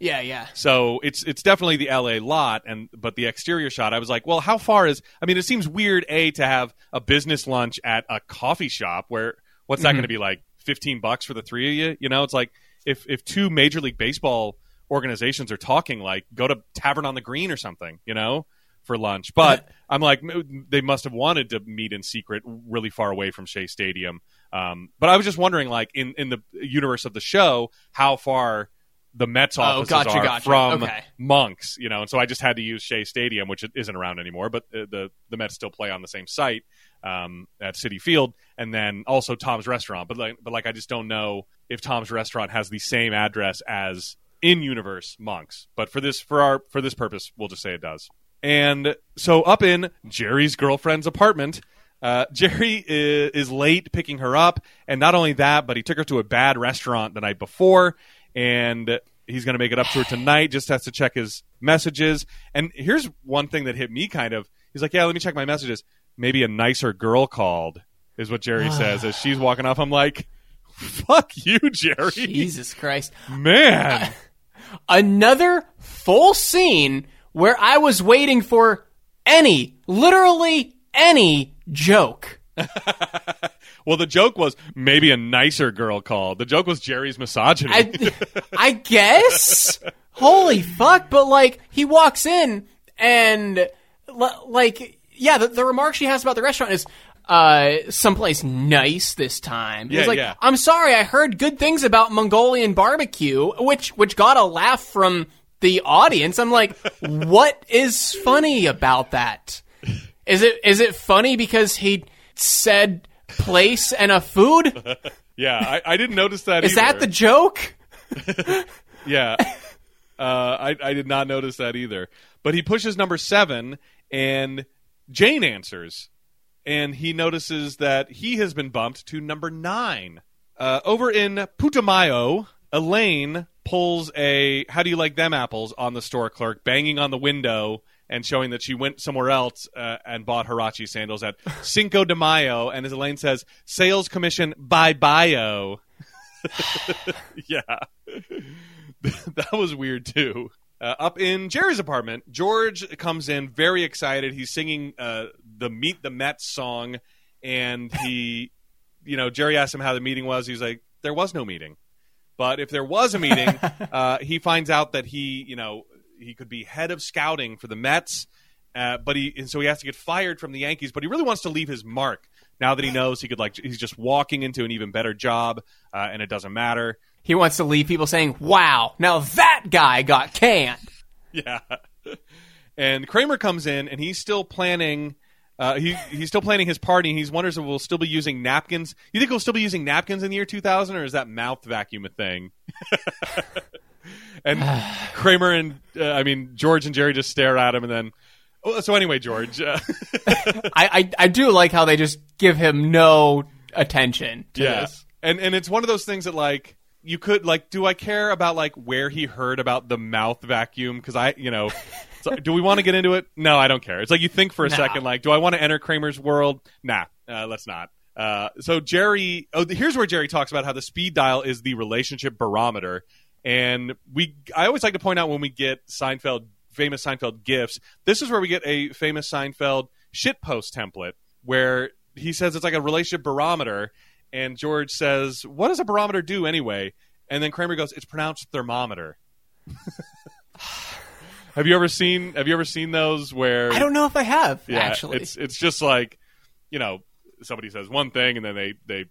Yeah, yeah. So it's it's definitely the LA lot, and but the exterior shot, I was like, well, how far is? I mean, it seems weird, a to have a business lunch at a coffee shop where what's that going to be like, fifteen bucks for the three of you? You know, it's like if if two Major League Baseball organizations are talking, like go to Tavern on the Green or something, you know, for lunch. But I'm like, they must have wanted to meet in secret, really far away from Shea Stadium. Um, but I was just wondering, like in in the universe of the show, how far the Mets offices Oh, gotcha, are gotcha. from Okay. Monks, you know, and so I just had to use Shea Stadium, which isn't around anymore, but uh, the the Mets still play on the same site um, at Citi Field, and then also Tom's Restaurant. But like, but like, I just don't know if Tom's Restaurant has the same address as in universe Monks. But for this for our for this purpose, we'll just say it does. And so up in Jerry's girlfriend's apartment. Uh, Jerry is, is late picking her up, and not only that, but he took her to a bad restaurant the night before, and he's going to make it up to her tonight. Just has to check his messages. And here's one thing that hit me kind of. He's like, "Yeah, let me check my messages. Maybe a nicer girl called." Is what Jerry ah. says as she's walking off. I'm like, "Fuck you, Jerry, Jesus Christ. man." Another full scene where I was waiting for any, literally any joke. well, the joke was maybe a nicer girl called. The joke was Jerry's misogyny. I, I guess. Holy fuck! But like, he walks in and like, yeah, the, the remark she has about the restaurant is. Uh, someplace nice this time. Yeah, like, yeah. I'm sorry, I heard good things about Mongolian barbecue, which which got a laugh from the audience. I'm like, what is funny about that? Is it is it funny because he said place and a food? yeah, I, I didn't notice that. Is that the joke? Yeah. Uh, I, I did not notice that either. But he pushes number seven, and Jane answers. And he notices that he has been bumped to number nine. Uh, over in Putumayo, Elaine pulls a "How do you like them apples?" on the store clerk, banging on the window and showing that she went somewhere else uh, and bought Hirachi sandals at Cinco de Mayo. And as Elaine says, "Sales commission by bio." yeah, that was weird too. Uh, up in Jerry's apartment, George comes in very excited. He's singing uh, the "Meet the Mets" song, and he, you know, Jerry asked him how the meeting was. He's like, "There was no meeting." But if there was a meeting, uh, he finds out that he, you know, he could be head of scouting for the Mets. Uh, but he and so he has to get fired from the Yankees. But he really wants to leave his mark now that he knows he could like he's just walking into an even better job, uh, and it doesn't matter. He wants to leave people saying, "Wow, now that guy got canned." Yeah. And Kramer comes in and he's still planning. Uh, he he's still planning his party. and He wonders if we'll still be using napkins. You think we'll still be using napkins in the year 2000, or is that mouth vacuum a thing? and Kramer and uh, I mean George and Jerry just stare at him, and then. Oh, so anyway, George. Uh, I, I I do like how they just give him no attention yeah, this. and and it's one of those things that like you could like. Do I care about like where he heard about the mouth vacuum? Because I, you know. So, do we want to get into it? No, I don't care. It's like you think for a No. second, like, do I want to enter Kramer's world? Nah, uh, let's not. Uh, so Jerry, oh, here's where Jerry talks about how the speed dial is the relationship barometer, and we. I always like to point out when we get Seinfeld, famous Seinfeld gifts. This is where we get a famous Seinfeld shitpost template where he says it's like a relationship barometer, and George says, "What does a barometer do anyway?" And then Kramer goes, "It's pronounced thermometer." have you ever seen Have you ever seen those where I don't know if I have yeah, actually. it's it's just like you know somebody says one thing and then they they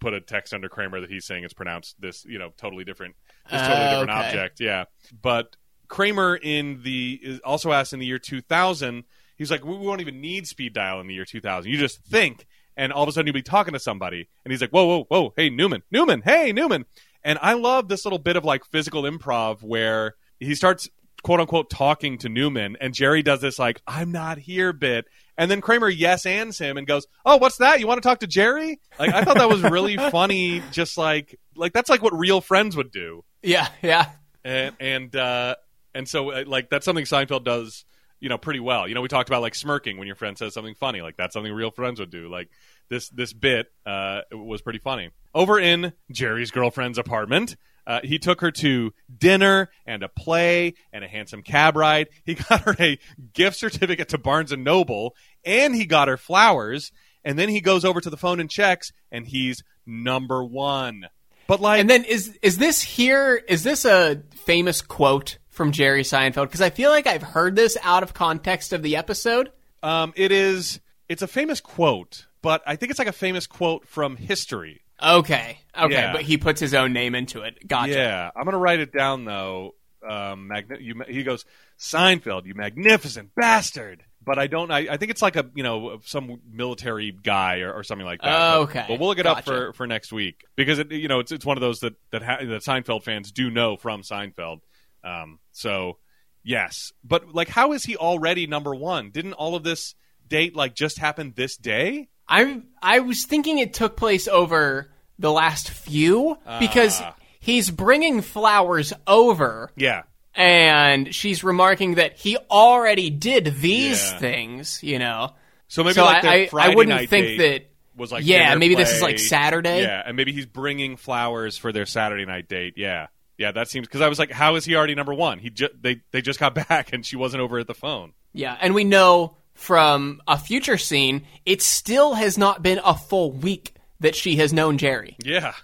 put a text under Kramer that he's saying it's pronounced this you know totally different this totally Uh, different okay. object. Yeah. But Kramer in the is also asked in the year 2000 he's like we won't even need speed dial in the year 2000 you just think. And all of a sudden you'll be talking to somebody and he's like whoa whoa whoa. Hey Newman. Newman. Hey Newman. And I love this little bit of like physical improv where he starts quote unquote talking to Newman, and Jerry does this like "I'm not here" bit, and then Kramer yes ands him and goes, "Oh, what's that? You want to talk to Jerry?" Like I thought that was really funny. Just like like that's like what real friends would do, yeah, yeah. and and uh, and so uh, like that's something Seinfeld does. you know pretty well. You know, we talked about like smirking when your friend says something funny, like that's something real friends would do. Like this this bit uh, was pretty funny. Over in Jerry's girlfriend's apartment, uh, he took her to dinner and a play and a hansom cab ride. He got her a gift certificate to Barnes and Noble, and he got her flowers. And then he goes over to the phone and checks, and he's number one. But like, And then is is this here? Is this a famous quote from Jerry Seinfeld? Because I feel like I've heard this out of context of the episode. um, it is it's a famous quote, but I think it's like a famous quote from history. Okay, okay, Yeah. but he puts his own name into it. Gotcha. Yeah, I'm gonna write it down though. Um, magni- you, he goes, Seinfeld, you magnificent bastard. But I don't. I, I think it's like a you know some military guy or, or something like that. But- Okay, but, we'll look it up for, for next week because it you know it's it's one of those that that, ha- that Seinfeld fans do know from Seinfeld. Um, so yes, but like, how is he already number one? Didn't all of this date like just happen this day? I I was thinking it took place over the last few because Ah. he's bringing flowers over Yeah, and she's remarking that he already did these Yeah. things, you know. so maybe so like their I, I, Friday I wouldn't night think date that was like yeah, dinner maybe this is play. like Saturday. Yeah, and maybe he's bringing flowers for their Saturday night date. Yeah, yeah, that seems because I was like, how is he already number one? He ju- they they just got back and she wasn't over at the phone. Yeah, and we know from a future scene, it still has not been a full week that she has known Jerry. Yeah,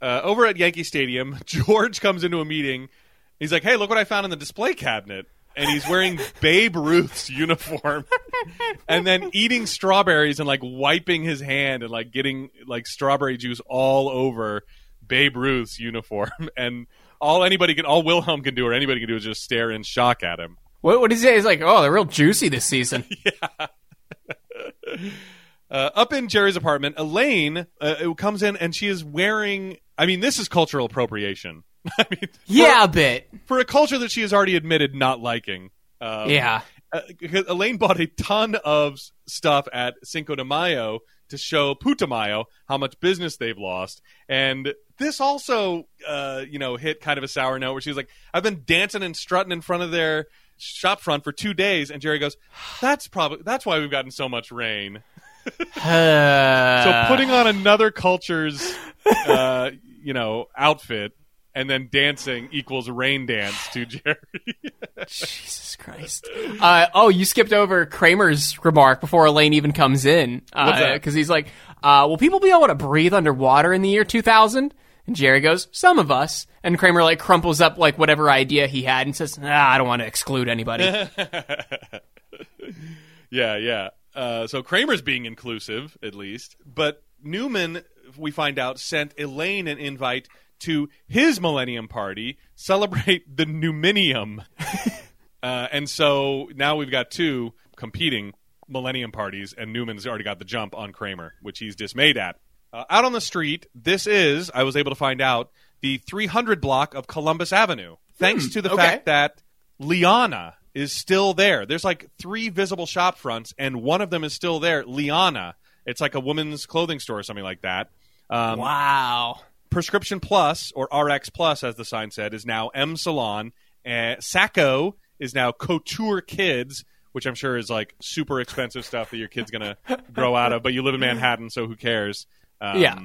uh, over at Yankee Stadium, George comes into a meeting. He's like, hey, look what I found in the display cabinet. And he's wearing Babe Ruth's uniform, and then eating strawberries and like wiping his hand and like getting like strawberry juice all over Babe Ruth's uniform. And all anybody can, all Wilhelm can do, or anybody can do, is just stare in shock at him. What, what did he say? He's like, oh, they're real juicy this season. Uh, up in Jerry's apartment, Elaine uh, comes in and she is wearing. I mean, this is cultural appropriation. I mean, for- yeah, a bit. for a culture that she has already admitted not liking. Um, Yeah. uh, because Elaine bought a ton of stuff at Cinco de Mayo to show Putumayo how much business they've lost, and this also, uh, you know, hit kind of a sour note where she's like, "I've been dancing and strutting in front of their shop front for two days," and Jerry goes, "That's probably that's why we've gotten so much rain." Uh, So putting on another culture's, uh, you know, outfit. And then dancing equals rain dance to Jerry. Jesus Christ. Uh, oh, you skipped over Kramer's remark before Elaine even comes in. Because he's like, uh, will people be able to breathe underwater in the year 2000? And Jerry goes, some of us. And Kramer like crumples up like whatever idea he had and says, ah, I don't want to exclude anybody. Yeah, yeah. Uh, so Kramer's being inclusive, at least. But Newman, we find out, sent Elaine an invite to his Millennium Party, celebrate the Newminium. uh, and so now we've got two competing Millennium Parties, and Newman's already got the jump on Kramer, which he's dismayed at. Uh, out on the street, this is, I was able to find out, the 300 block of Columbus Avenue. Thanks to the okay. fact that Liana is still there. There's like three visible shop fronts, and one of them is still there. Liana. It's like a woman's clothing store or something like that. Um, wow. Prescription Plus, or RX Plus, as the sign said, is now M Salon. Uh, Sacco is now Couture Kids, which I'm sure is like super expensive stuff that your kid's going to grow out of, but you live in Manhattan, so who cares? Um, Yeah.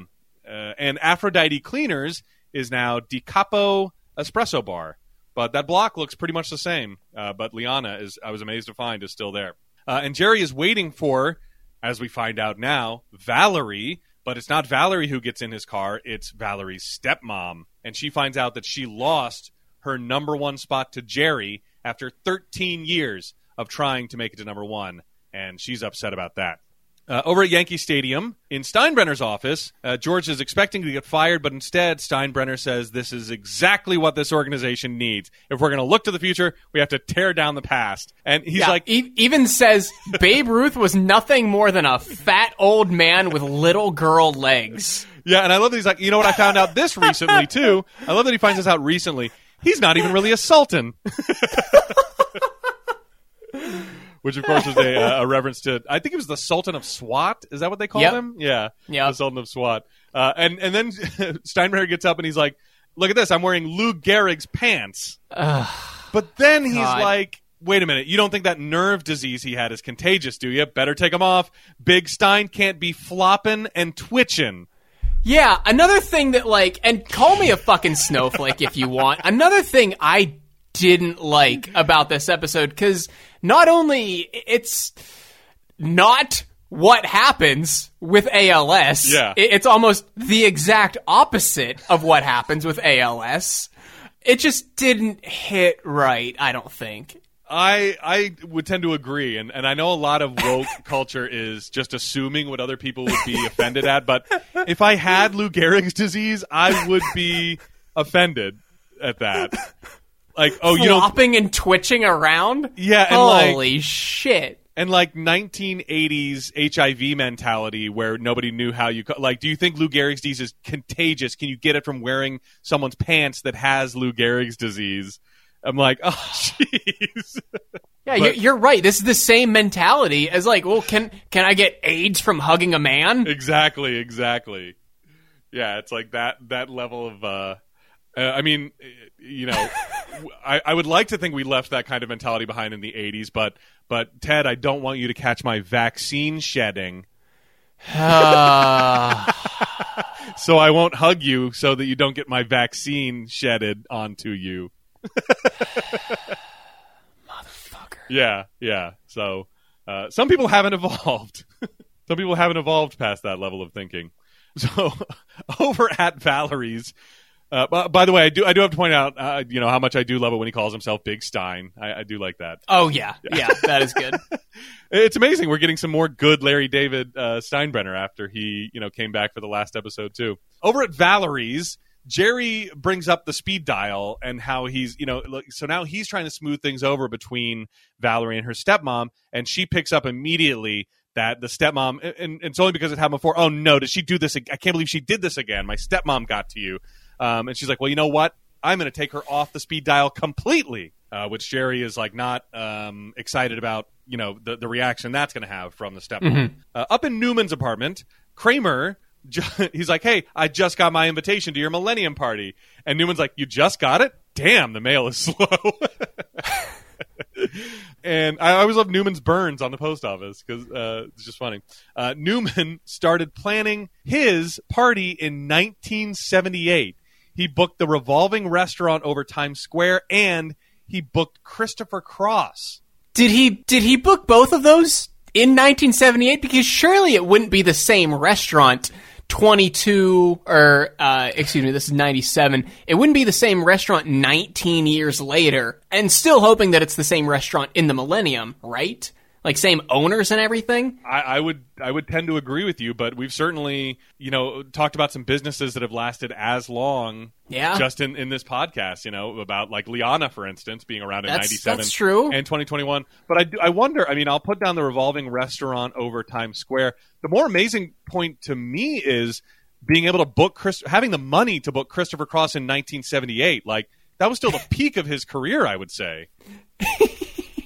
Uh, and Aphrodite Cleaners is now Di Capo Espresso Bar. But that block looks pretty much the same. Uh, but Liana is, I was amazed to find, is still there. Uh, and Jerry is waiting for, as we find out now, Valerie. But it's not Valerie who gets in his car, it's Valerie's stepmom. And she finds out that she lost her number one spot to Jerry after 13 years of trying to make it to number one. And she's upset about that. Uh, over at Yankee Stadium, in Steinbrenner's office, uh, George is expecting to get fired, but instead, Steinbrenner says this is exactly what this organization needs. If we're going to look to the future, we have to tear down the past. And he's Yeah, like, e- even says Babe Ruth was nothing more than a fat old man with little girl legs. yeah, and I love that he's like, you know what? I found out this recently, too. I love that he finds this out recently. He's not even really a sultan. Which, of course, was a, uh, a reference to, I think it was the Sultan of Swat. Is that what they called Yep. him? Yeah. Yep. The Sultan of Swat. Uh, and, and then Steinbrenner gets up and he's like, look at this. I'm wearing Lou Gehrig's pants. But then he's God. like, wait a minute, you don't think that nerve disease he had is contagious, do you? Better take him off. Big Stein can't be flopping and twitching. Yeah, another thing that like, and call me a fucking snowflake if you want. Another thing I didn't like about this episode because not only it's not what happens with ALS. Yeah. it's almost the exact opposite of what happens with ALS. It just didn't hit right. I don't think. I I would tend to agree, and, and I know a lot of woke culture is just assuming what other people would be offended at. But if I had Lou Gehrig's disease, I would be offended at that. Like, oh, you know, Flopping and twitching around. Yeah, and, like- holy shit. and like 1980s HIV mentality where nobody knew how you co- like. Do you think Lou Gehrig's disease is contagious? Can you get it from wearing someone's pants that has Lou Gehrig's disease? I'm like, oh, jeez. Yeah, you're, you're right. This is the same mentality as like, well, can can I get AIDS from hugging a man? exactly, exactly. Yeah, it's like that that level of. uh uh, I mean, uh, you know, I, I would like to think we left that kind of mentality behind in the '80s, but but Ted, I don't want you to catch my vaccine shedding, so I won't hug you, so that you don't get my vaccine shedded onto you. Motherfucker. Yeah, yeah. So uh, some people haven't evolved. some people haven't evolved past that level of thinking. So over at Valerie's. Uh, by, by the way, I do I do have to point out, uh, you know, how much I do love it when he calls himself Big Stein. I, I do like that. Oh yeah, yeah, that is good. It's amazing. We're getting some more good Larry David uh, Steinbrenner after he, you know, came back for the last episode too. Over at Valerie's, Jerry brings up the speed dial and how he's, you know, look, so now he's trying to smooth things over between Valerie and her stepmom, and she picks up immediately that the stepmom, and, and it's only because it happened before. Oh no, did she do this? I can't believe she did this again. My stepmom got to you, um, and she's like, well, you know what? I'm going to take her off the speed dial completely, uh, which Jerry is like not um, excited about. You know the the reaction that's going to have from the stepmom. Uh, up in Newman's apartment, Kramer. He's like, "Hey, I just got my invitation to your Millennium Party," and Newman's like, "You just got it? Damn, the mail is slow." and I always love Newman's burns on the post office because uh, it's just funny. Uh, Newman started planning his party in 1978. He booked the revolving restaurant over Times Square, and he booked Christopher Cross. Did he did he book both of those in 1978? Because surely it wouldn't be the same restaurant. 22 or uh, excuse me, this is 97. It wouldn't be the same restaurant 19 years later, and still hoping that it's the same restaurant in the Millennium, right? Like same owners and everything. I, I would I would tend to agree with you, but we've certainly you know talked about some businesses that have lasted as long. Yeah. just in, in this podcast, you know about like Liana, for instance, being around in That's- '97. that's true. And 2021. But I do, I wonder. I mean, I'll put down the revolving restaurant over Times Square. The more amazing point to me is being able to book Chris, having the money to book Christopher Cross in 1978. Like that was still the peak of his career, I would say.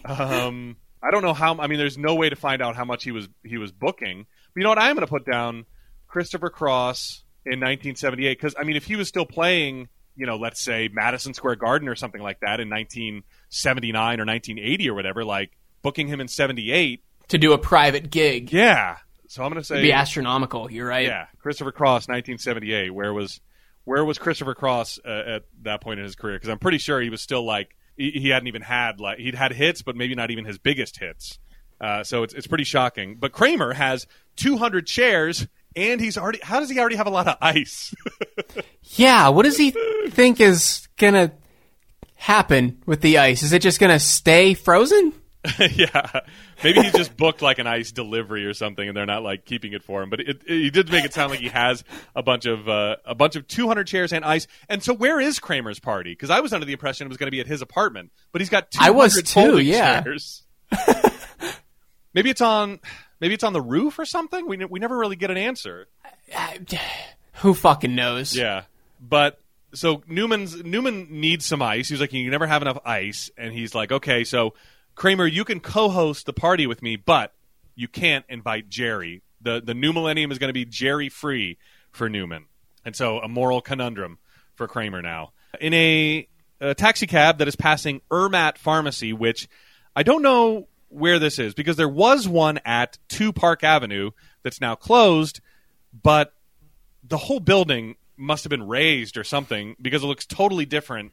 Um, I don't know how. I mean, there's no way to find out how much he was he was booking. But you know what? I am going to put down Christopher Cross in 1978 because I mean, if he was still playing, you know, let's say Madison Square Garden or something like that in 1979 or 1980 or whatever, like booking him in 78, To do a private gig. yeah. So I'm going to say, It'd be astronomical. You're right. yeah, Christopher Cross, 1978. Where was where was Christopher Cross uh, at that point in his career? Because I'm pretty sure he was still like he, he hadn't even had like he'd had hits, but maybe not even his biggest hits. Uh, so it's it's pretty shocking. But Kramer has 200 chairs, and he's already. How does he already have a lot of ice? Yeah, what does he think is gonna happen with the ice? Is it just gonna stay frozen? yeah, maybe he just booked like an ice delivery or something, and they're not like keeping it for him. But it, he did make it sound like he has a bunch of uh, a bunch of 200 chairs and ice. And so, where is Kramer's party? Because I was under the impression it was going to be at his apartment, but he's got 200 I was too, yeah. chairs. maybe it's on maybe it's on the roof or something. We we never really get an answer. Who fucking knows? Yeah, but so Newman's Newman needs some ice. He's like, you never have enough ice, and he's like, okay, so Kramer, you can co-host the party with me, but you can't invite Jerry. the The new millennium is going to be Jerry free for Newman, and so a moral conundrum for Kramer now in a, a taxi cab that is passing Ermat Pharmacy, which. I don't know where this is because there was one at Two Park Avenue that's now closed, but the whole building must have been raised or something because it looks totally different.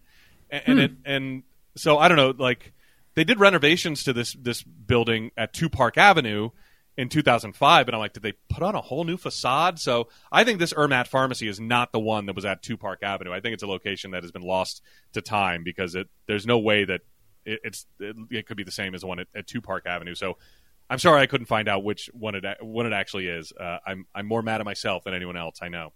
And, and it and so I don't know, like they did renovations to this this building at Two Park Avenue in 2005 and I'm like did they put on a whole new facade? So I think this Ermat pharmacy is not the one that was at 2 Park Avenue. I think it's a location that has been lost to time because it there's no way that it, it's it, it could be the same as the one at, at 2 Park Avenue. So I'm sorry I couldn't find out which one it one it actually is. Uh, I'm I'm more mad at myself than anyone else I know.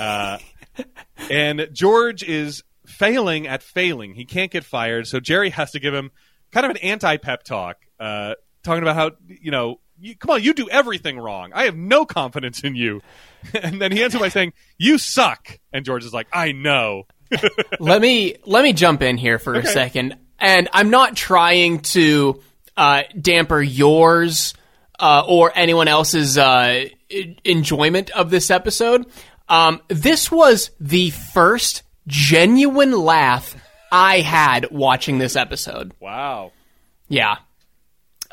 Uh, and George is failing at failing. He can't get fired. So Jerry has to give him kind of an anti pep talk uh, talking about how you know you, come on, you do everything wrong. I have no confidence in you. and then he ends it by saying, "You suck." And George is like, "I know." let me let me jump in here for Okay. a second, and I'm not trying to uh, damper yours uh, or anyone else's uh, enjoyment of this episode. Um, this was the first genuine laugh I had watching this episode. wow. Yeah.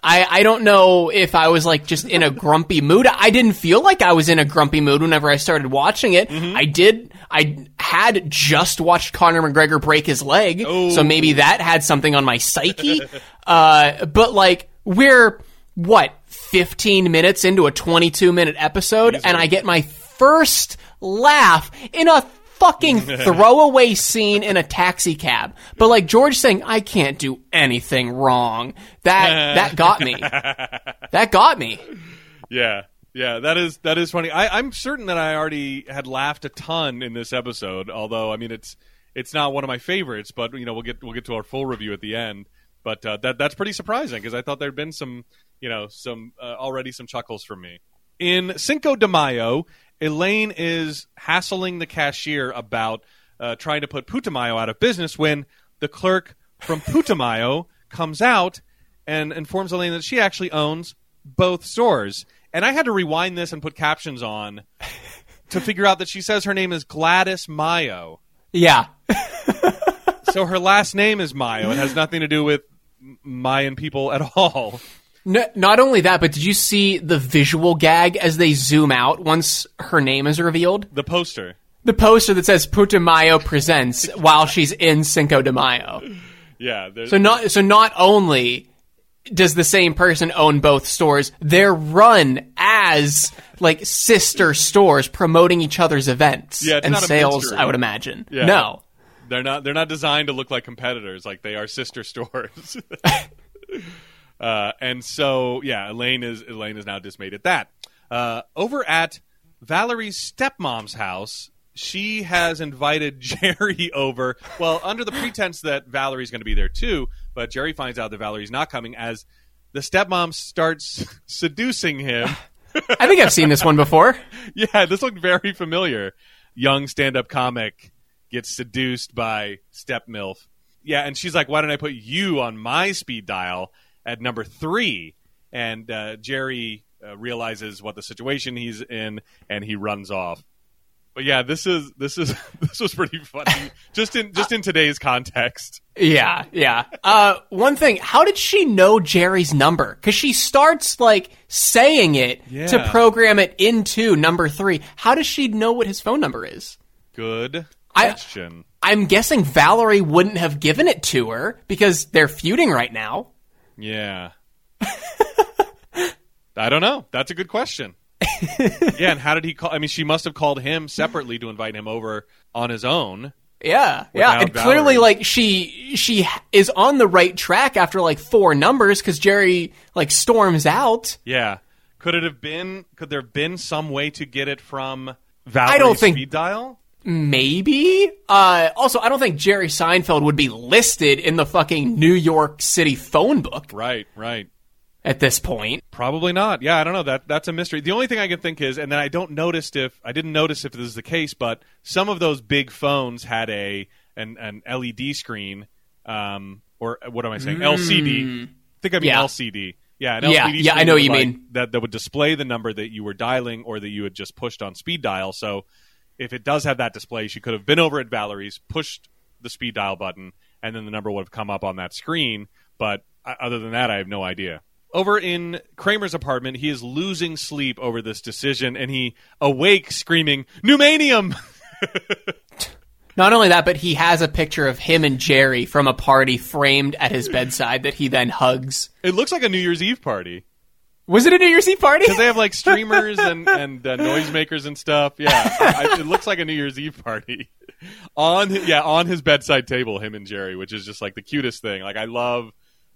I, I don't know if I was like just in a grumpy mood. I didn't feel like I was in a grumpy mood whenever I started watching it. I did. I had just watched Conor McGregor break his leg, so maybe that had something on my psyche. uh, but like we're what 15 minutes into a 22 minute episode, and I get my first laugh in a fucking throwaway scene in a taxi cab. But like George saying, I can't do anything wrong. That that got me. That got me. Yeah. Yeah, that is that is funny. I, I'm certain that I already had laughed a ton in this episode. Although, I mean, it's it's not one of my favorites. But you know, we'll get we'll get to our full review at the end. But uh, that that's pretty surprising because I thought there'd been some you know some uh, already some chuckles from me. In Cinco de Mayo, Elaine is hassling the cashier about uh, trying to put Putumayo out of business when the clerk from Putumayo comes out and informs Elaine that she actually owns both stores. And I had to rewind this and put captions on to figure out that she says her name is Gladys Mayo. Yeah. So her last name is Mayo. It has nothing to do with Mayan people at all. N- not only that, but did you see the visual gag as they zoom out once her name is revealed? The poster. The poster that says Putumayo presents while she's in Cinco de Mayo. Yeah. So not so not only does the same person own both stores, they're run as like sister stores promoting each other's events Yeah, and sales, mystery. I would imagine. Yeah. No. They're not. They're not designed to look like competitors. Like they are sister stores. uh, and so, yeah, Elaine is Elaine is now dismayed at that. Uh, over at Valerie's stepmom's house, she has invited Jerry over. Well, under the pretense that Valerie's going to be there too, but Jerry finds out that Valerie's not coming as the stepmom starts seducing him. I think I've seen this one before. Yeah, this looked very familiar. Young stand-up comic gets seduced by step milf. Yeah, and she's like, "Why don't I put you on my speed dial at number three? And uh, Jerry uh, realizes what the situation he's in, and he runs off. But yeah, this is this is this was pretty funny, just in just in today's context. Yeah, yeah. Uh, one thing, how did she know Jerry's number? Because she starts like saying it Yeah. to program it into number three. How does she know what his phone number is? Good I- question. I'm guessing Valerie wouldn't have given it to her because they're feuding right now. Yeah. I don't know. That's a good question. yeah, and how did he call? I mean, she must have called him separately to invite him over on his own. Yeah, yeah, and clearly, like she she is on the right track after like four numbers because Jerry like storms out. Yeah. Could it have been? Could there have been some way to get it from Valerie's I don't think- speed dial? Maybe. Uh, also, I don't think Jerry Seinfeld would be listed in the fucking New York City phone book Right. Right. at this point. Probably not. Yeah, I don't know. That that's a mystery. The only thing I can think is, and then I don't noticed if I didn't notice if this is the case, but some of those big phones had a an, an LED screen, um, or what am I saying? LCD. I think I mean Yeah. LCD. Yeah, an Yeah, yeah, I know what you like, mean. That that would display the number that you were dialing or that you had just pushed on speed dial. So if it does have that display, she could have been over at Valerie's, pushed the speed dial button, and then the number would have come up on that screen. But uh, other than that, I have no idea. Over in Kramer's apartment, he is losing sleep over this decision, and he awakes screaming, "Newmanium!" Not only that, but he has a picture of him and Jerry from a party framed at his bedside that he then hugs. it looks like a New Year's Eve party Was it a New Year's Eve party? because they have like streamers and and uh, noisemakers and stuff. Yeah, I, it looks like a New Year's Eve party on yeah on his bedside table, him and Jerry, which is just like the cutest thing. Like I love.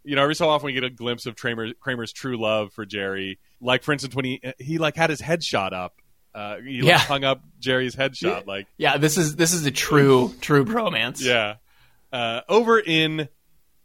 You know, every so often we get a glimpse of Kramer, Kramer's true love for Jerry. Like, for instance, when he he like had his headshot up, uh, he like, hung up Jerry's headshot. Like, yeah, this is this is a true true bromance. Yeah. Uh, over in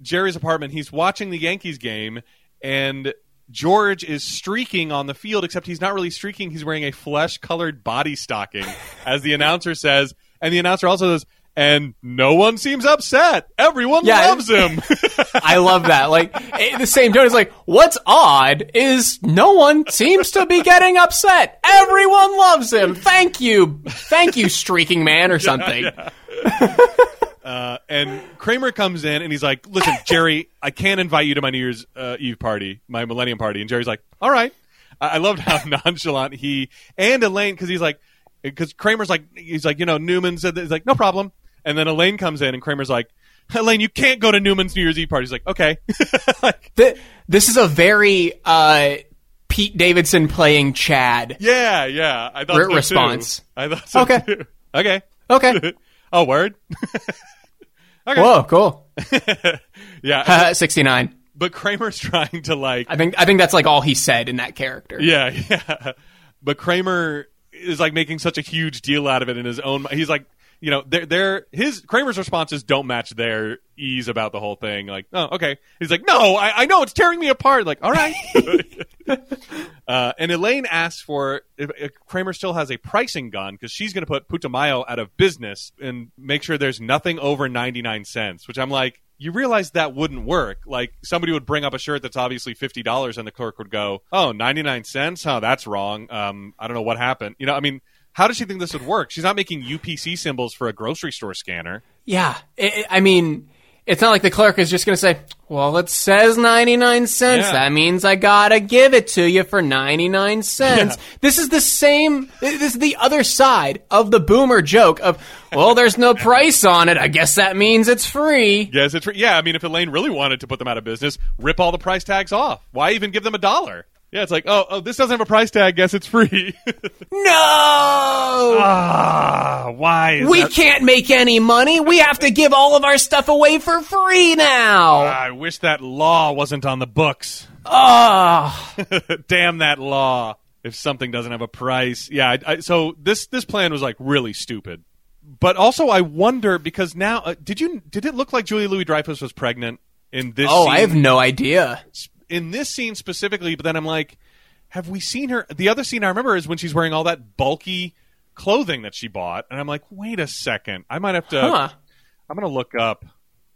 Jerry's apartment, he's watching the Yankees game, and George is streaking on the field, except he's not really streaking. He's wearing a flesh colored body stocking, as the announcer says. And the announcer also says, and no one seems upset. Everyone Yeah. loves him. I love that. Like eh, the same tone is like, what's odd is no one seems to be getting upset. Everyone loves him. Thank you, thank you, streaking man, or something. Uh, and Kramer comes in and he's like, "Listen, Jerry, I can't invite you to my New Year's uh, Eve party, my Millennium party." And Jerry's like, "All right." I, I loved how nonchalant he and Elaine because he's like, because Kramer's like, he's like, you know, Newman said that. he's like, no problem. And then Elaine comes in and Kramer's like, Elaine, you can't go to Newman's New Year's Eve party. He's like, okay, like, Th- this is a very uh, Pete Davidson playing Chad. yeah, yeah. I thought Re- so too. response. I thought so Okay. too. Okay. Okay. oh, word. Okay. Whoa, cool. yeah, Sixty nine. but Kramer's trying to like I think I think that's like all he said in that character. Yeah, yeah. But Kramer is like making such a huge deal out of it in his own. He's like, you know, they're, they're his Kramer's responses don't match their ease about the whole thing. Like, oh, okay. He's like, no, I, I know it's tearing me apart. Like, all right. uh, and Elaine asks for if, if Kramer still has a pricing gun because she's going to put Putumayo out of business and make sure there's nothing over ninety nine cents. Which I'm like. You realize that wouldn't work. Like somebody would bring up a shirt that's obviously fifty dollars, and the clerk would go, "Oh, 99 cents? Oh, that's wrong. Um, I don't know what happened." You know, I mean, how does she think this would work? She's not making UPC symbols for a grocery store scanner. Yeah, it, I mean, it's not like the clerk is just going to say, "Well, it says ninety nine cents. Yeah. That means I gotta give it to you for ninety nine cents." This is the same. This is the other side of the boomer joke of, "Well, there's no price on it. I guess that means it's free." Yes, it's free. yeah. I mean, if Elaine really wanted to put them out of business, rip all the price tags off. Why even give them a dollar? Yeah, it's like, oh, oh, this doesn't have a price tag. Guess it's free. No, ah, why? Is we that- can't make any money. We have to give all of our stuff away for free now. I wish that law wasn't on the books. Oh, Damn that law! If something doesn't have a price, yeah. I, I, so this this plan was like really stupid. But also, I wonder because now, uh, did you did it look like Julia Louis Dreyfus was pregnant in this? oh, scene? I have no idea. In this scene specifically. But then I'm like, have we seen her? The other scene I remember is when she's wearing all that bulky clothing that she bought, and I'm like, wait a second, I might have to. Huh. I'm gonna look up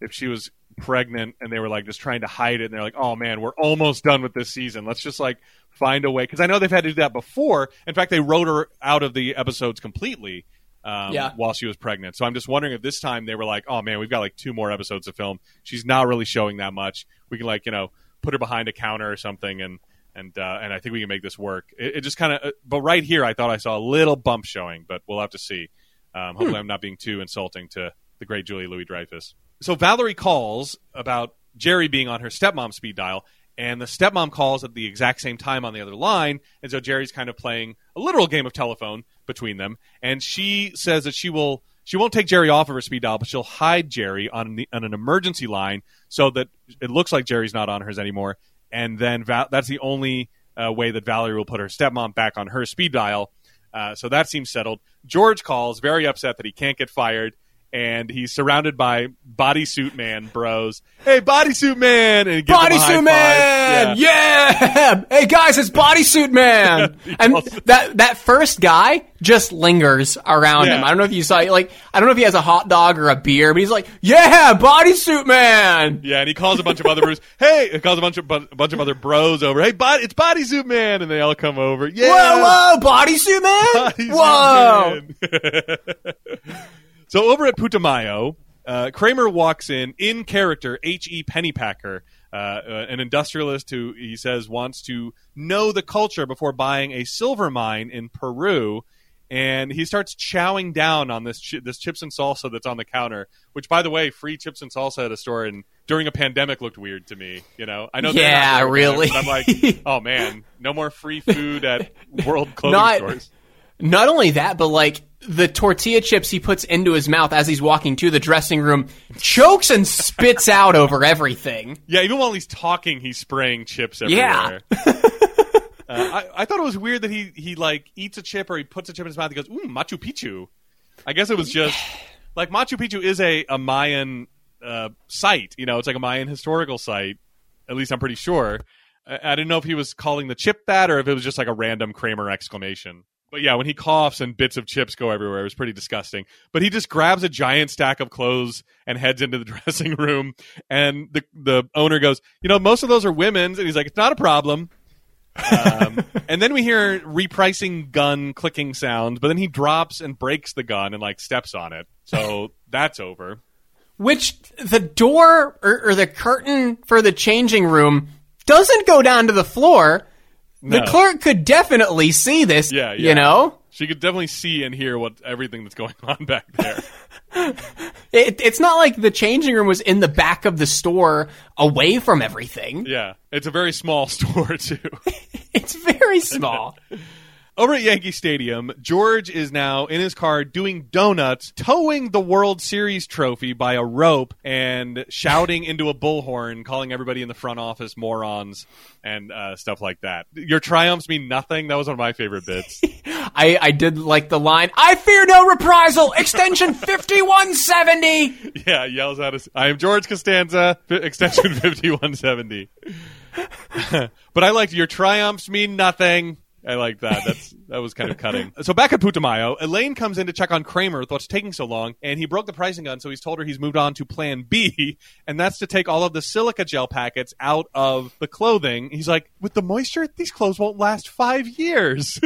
if she was pregnant and they were like just trying to hide it and they're like oh man we're almost done with this season let's just like find a way because i know they've had to do that before in fact they wrote her out of the episodes completely um, Yeah. while she was pregnant so i'm just wondering if this time they were like oh man we've got like two more episodes to film she's not really showing that much we can like you know put her behind a counter or something and and uh, and i think we can make this work. It, it just kind of but right here i thought i saw a little bump showing but we'll have to see. Um, hopefully i'm not being too insulting to the great julie louis dreyfus so Valerie calls about Jerry being on her stepmom speed dial, and the stepmom calls at the exact same time on the other line, and so Jerry's kind of playing a literal game of telephone between them, and she says that she will she won't take Jerry off of her speed dial, but she'll hide Jerry on, the, on an emergency line so that it looks like Jerry's not on hers anymore, and then Val- that's the only uh, way that Valerie will put her stepmom back on her speed dial. Uh, so that seems settled. George calls, very upset that he can't get fired, and he's surrounded by bodysuit man bros. Hey, bodysuit man! And he gives them a high Bodysuit. Man! Yeah. Hey guys, it's Bodysuit Man! and that that first guy just lingers around Yeah. him. I don't know if you saw like I don't know if he has a hot dog or a beer, but he's like, "Yeah, Bodysuit Man!" Yeah, and he calls a bunch of other bros. Hey, he calls a bunch of a bunch of other bros over. Hey, it's bodysuit man, and they all come over. Yeah, Whoa, whoa, Bodysuit Man! Bodysuit whoa! Man. so over at Putumayo, Uh, Kramer walks in in character, H. E. Pennypacker, uh, uh, an industrialist who he says wants to know the culture before buying a silver mine in Peru. And he starts chowing down on this chi- this chips and salsa that's on the counter. Which, by the way, free chips and salsa at a store and during a pandemic looked weird to me. You know, I know. Yeah, really. I'm like, oh man, no more free food at world clothing Not- stores. Not only that, but like the tortilla chips he puts into his mouth as he's walking to the dressing room, chokes and spits out over everything. Yeah, even while he's talking, he's spraying chips Yeah. everywhere. uh, I, I thought it was weird that he he like eats a chip or he puts a chip in his mouth. and goes, "Ooh, Machu Picchu." I guess it was just like Machu Picchu is a a Mayan uh, site. You know, it's like a Mayan historical site. At least I'm pretty sure. I, I didn't know if he was calling the chip that or if it was just like a random Kramer exclamation. But yeah, when he coughs and bits of chips go everywhere, it was pretty disgusting. But he just grabs a giant stack of clothes and heads into the dressing room. And the the owner goes, you know, most of those are women's, and he's like, it's not a problem. um, and then we hear repricing gun clicking sounds, but then he drops and breaks the gun and like steps on it. So that's over. Which the door or, or the curtain for the changing room doesn't go down to the floor. The clerk could definitely see this. Yeah, yeah. You know, She could definitely see and hear what everything that's going on back there. it, it's not like the changing room was in the back of the store, away from everything. yeah, it's a very small store too. It's very small. Over at Yankee Stadium, George is now in his car doing donuts, towing the World Series trophy by a rope and shouting into a bullhorn, calling everybody in the front office morons and uh, stuff like that. Your triumphs mean nothing. That was one of my favorite bits. I, I did like the line, I fear no reprisal, extension 5170. yeah, yells at us. I am George Costanza, fi- extension 5170. but I liked your triumphs mean nothing. I like that. That's that was kind of cutting. So back at Putumayo, Elaine comes in to check on Kramer with what's taking so long, and he broke the pricing gun, so he's told her he's moved on to Plan B, and that's to take all of the silica gel packets out of the clothing. He's like, with the moisture, these clothes won't last five years.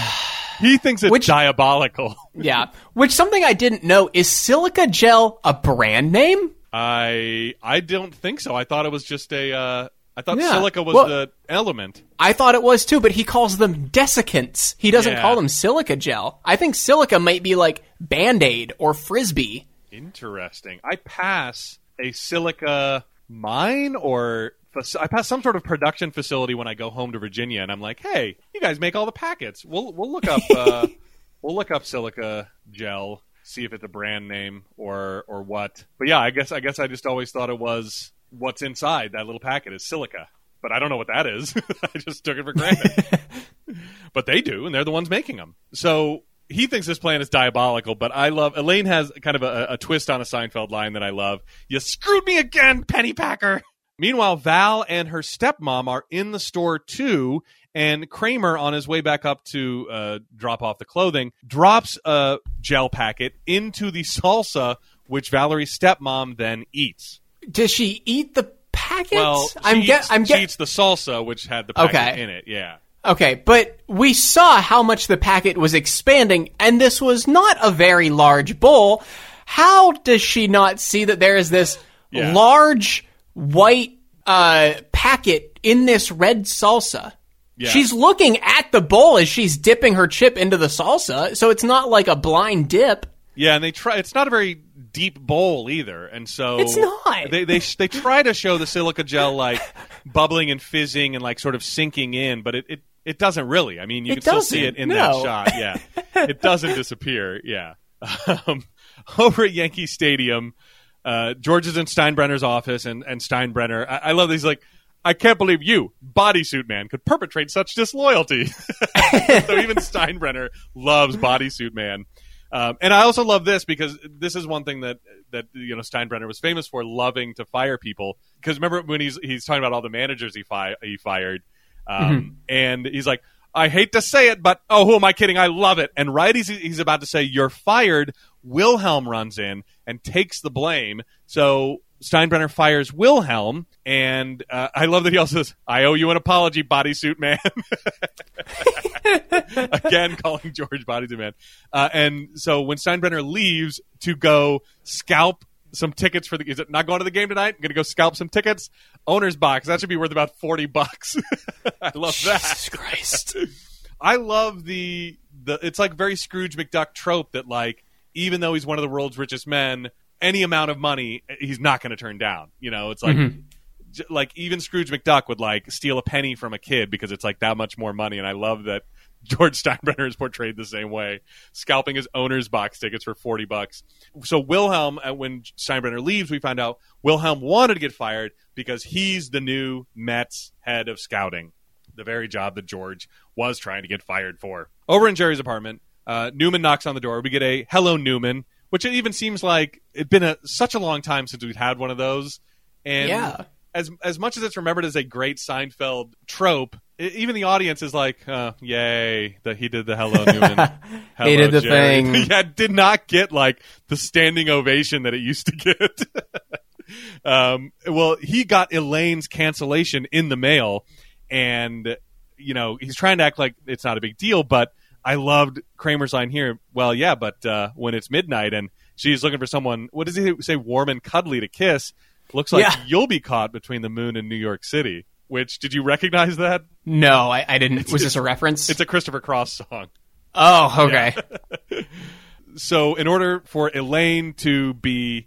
he thinks it's Which- diabolical. Yeah. Which something I didn't know is silica gel a brand name? I I don't think so. I thought it was just a. Uh, I thought Yeah. silica was Well- the element. I thought it was too, but he calls them desiccants. He doesn't Yeah. call them silica gel. I think silica might be like Band Aid or Frisbee. Interesting. I pass a silica mine or I pass some sort of production facility when I go home to Virginia, and I'm like, "Hey, you guys make all the packets. We'll we'll look up uh, we'll look up silica gel, see if it's a brand name or or what." But yeah, I guess I guess I just always thought it was what's inside that little packet is silica, but I don't know what that is. I just took it for granted. but they do, and they're the ones making them. So he thinks this plan is diabolical, but I love Elaine has kind of a, a twist on a Seinfeld line that I love. You screwed me again, Pennypacker. Meanwhile, Val and her stepmom are in the store too, and Kramer, on his way back up to uh, drop off the clothing, drops a gel packet into the salsa, which Valerie's stepmom then eats. Does she eat the packets? Well, she I'm eats, get I'm she get eats the salsa, which had the packet Okay. in it. Yeah. Okay, but we saw how much the packet was expanding, and this was not a very large bowl. How does she not see that there is this Yeah. large white uh, packet in this red salsa? Yeah. She's looking at the bowl as she's dipping her chip into the salsa, so it's not like a blind dip. Yeah, and they try. It's not a very deep bowl either, and so It's not. They they they try to show the silica gel like bubbling and fizzing and like sort of sinking in, but it it, it doesn't really. I mean, you It can still see it in no. that shot. Yeah, it doesn't disappear. Yeah. Um, over at Yankee Stadium, uh, George is in Steinbrenner's office, and and Steinbrenner. I, I love these like. I can't believe you, bodysuit man, could perpetrate such disloyalty. so even Steinbrenner loves bodysuit man. Um, and I also love this because this is one thing that that you know Steinbrenner was famous for loving to fire people. Because remember when he's he's talking about all the managers he fi- he fired, um, and he's like, I hate to say it, but oh, who am I kidding? I love it. And right as he- he's about to say you're fired, Wilhelm runs in and takes the blame. So Steinbrenner fires Wilhelm, and uh, I love that he also says, "I owe you an apology, bodysuit man." Again, calling George bodysuit man. Uh, and so when Steinbrenner leaves to go scalp some tickets for the. Is it not going to the game tonight? I'm gonna go scalp some tickets. Owner's box that should be worth about forty bucks. I love that. Christ. I love the the. It's like very Scrooge McDuck trope that like even though he's one of the world's richest men, any amount of money he's not going to turn down. You know, it's like. j- Like even Scrooge McDuck would like steal a penny from a kid because it's like that much more money, and I love that George Steinbrenner is portrayed the same way, scalping his owner's box tickets for 40 bucks. So Wilhelm, uh, when Steinbrenner leaves, we find out Wilhelm wanted to get fired because he's the new Mets head of scouting, the very job that George was trying to get fired for. Over in Jerry's apartment, uh, Newman knocks on the door. We get a "Hello, Newman," which it even seems like it'd been a, such a long time since we'd had one of those. And Yeah. As as much as it's remembered as a great Seinfeld trope, even the audience is like, uh, "Yay!" That he did the "Hello, Newman." Hello, He did the Jerry." thing. yeah, did not get like the standing ovation that it used to get. um, well, he got Elaine's cancellation in the mail, and you know he's trying to act like it's not a big deal. But I loved Kramer's line here. Well, yeah, but uh, when it's midnight and she's looking for someone, what does he say? Warm and cuddly to kiss. Looks like Yeah. you'll be caught between the moon and New York City. Which did you recognize that? No, I, I didn't. Was this a reference? It's a Christopher Cross song. oh, okay. so in order for Elaine to be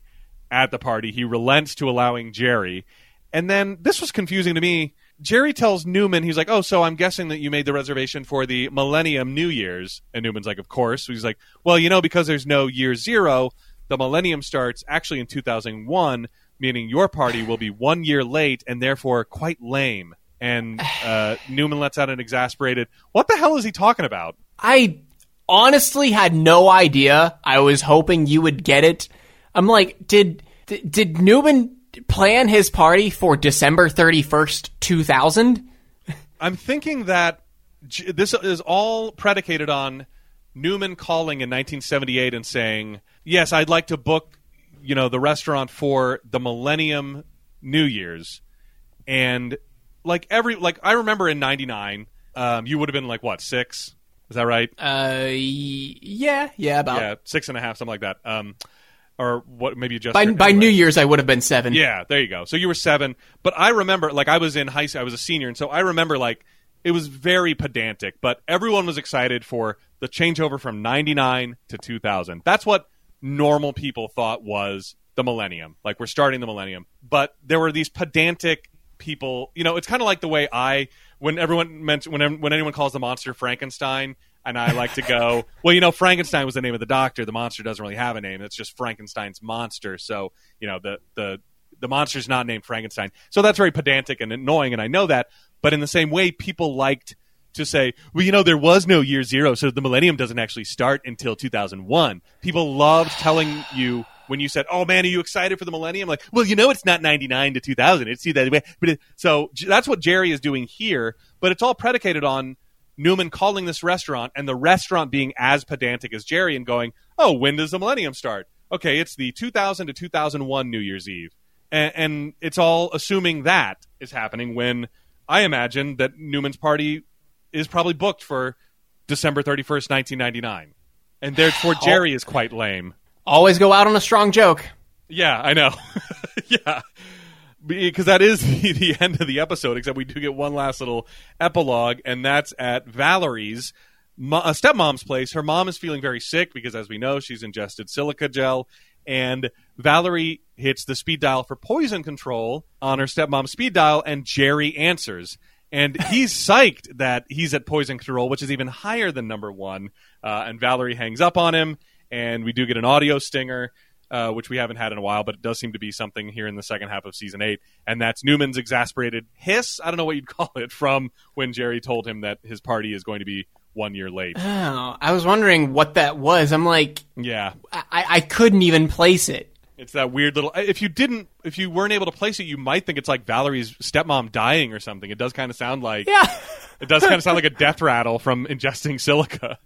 at the party, he relents to allowing Jerry. And then this was confusing to me. Jerry tells Newman, he's like, "Oh, so I'm guessing that you made the reservation for the Millennium New Year's." And Newman's like, "Of course." So he's like, "Well, you know, because there's no year zero, the Millennium starts actually in 2001, meaning your party will be one year late and therefore quite lame." And uh, Newman lets out an exasperated, "What the hell is he talking about?" I honestly had no idea. I was hoping you would get it. I'm like, did did, did Newman plan his party for December 31st, 2000? I'm thinking that this is all predicated on Newman calling in 1978 and saying, "Yes, I'd like to book, you know, the restaurant for the Millennium New Year's." And like every like I remember in 99, um, you would have been like what, 6? Is that right? Uh, yeah, yeah, about yeah, six and a half, something like that. Um, or what? Maybe just by by New Year's I would have been seven. Yeah, there you go. So you were seven, but I remember, like, I was in high school, I was a senior, and so I remember, like, it was very pedantic, but everyone was excited for the changeover from 99 to 2000. That's what normal people thought was the millennium. Like, we're starting the millennium. But there were these pedantic people, you know, it's kind of like the way I, when everyone meant, when, when anyone calls the monster Frankenstein, and I like to go, well, you know, Frankenstein was the name of the doctor. The monster doesn't really have a name. It's just Frankenstein's monster. So, you know, the the the monster's not named Frankenstein. So that's very pedantic and annoying, and I know that. But in the same way, people liked to say, well, you know, there was no year zero, so the millennium doesn't actually start until 2001. People loved telling you when you said, "Oh man, are you excited for the millennium?" Like, well, you know, it's not 99 to 2000. It's that way. But it, so that's what Jerry is doing here. But it's all predicated on Newman calling this restaurant and the restaurant being as pedantic as Jerry and going, "Oh, when does the millennium start?" Okay, it's the 2000 to 2001 New Year's Eve, and, and it's all assuming that is happening when I imagine that Newman's party is probably booked for December 31st, 1999, and therefore Jerry is quite lame. Always go out on a strong joke. Yeah, I know. yeah. Because that is the, the end of the episode, except we do get one last little epilogue, and that's at Valerie's mo- uh, stepmom's place. Her mom is feeling very sick because, as we know, she's ingested silica gel, and Valerie hits the speed dial for poison control on her stepmom's speed dial, and Jerry answers. And he's psyched that he's at poison control, which is even higher than number one. Uh, and Valerie hangs up on him, and we do get an audio stinger uh, which we haven't had in a while, but it does seem to be something here in the second half of season eight. And that's Newman's exasperated hiss. I don't know what you'd call it from when Jerry told him that his party is going to be one year late. Oh, I was wondering what that was. I'm like, Yeah. I, I couldn't even place it. It's that weird little. If you didn't, if you weren't able to place it, you might think it's like Valerie's stepmom dying or something. It does kind of sound like. Yeah. It does kind of sound like a death rattle from ingesting silica.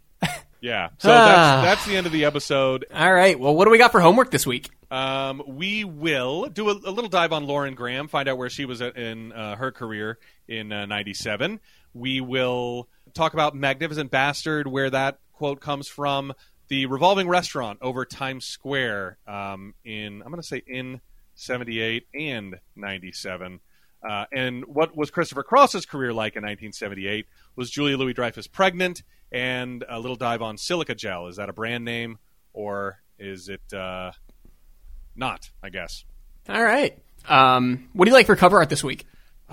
Yeah. So Ah. that's that's the end of the episode. All right. Well, what do we got for homework this week? Um, we will do a, a little dive on Lauren Graham, find out where she was at in uh, her career in '97. we will talk about "Magnificent Bastard," where that quote comes from. The revolving restaurant over Times Square um, in I'm going to say in 78 and 97. Uh, and what was Christopher Cross's career like in 1978? Was Julia Louis Dreyfus pregnant? And a little dive on silica gel. Is that a brand name or is it uh, not? I guess. All right. Um, what do you like for cover art this week?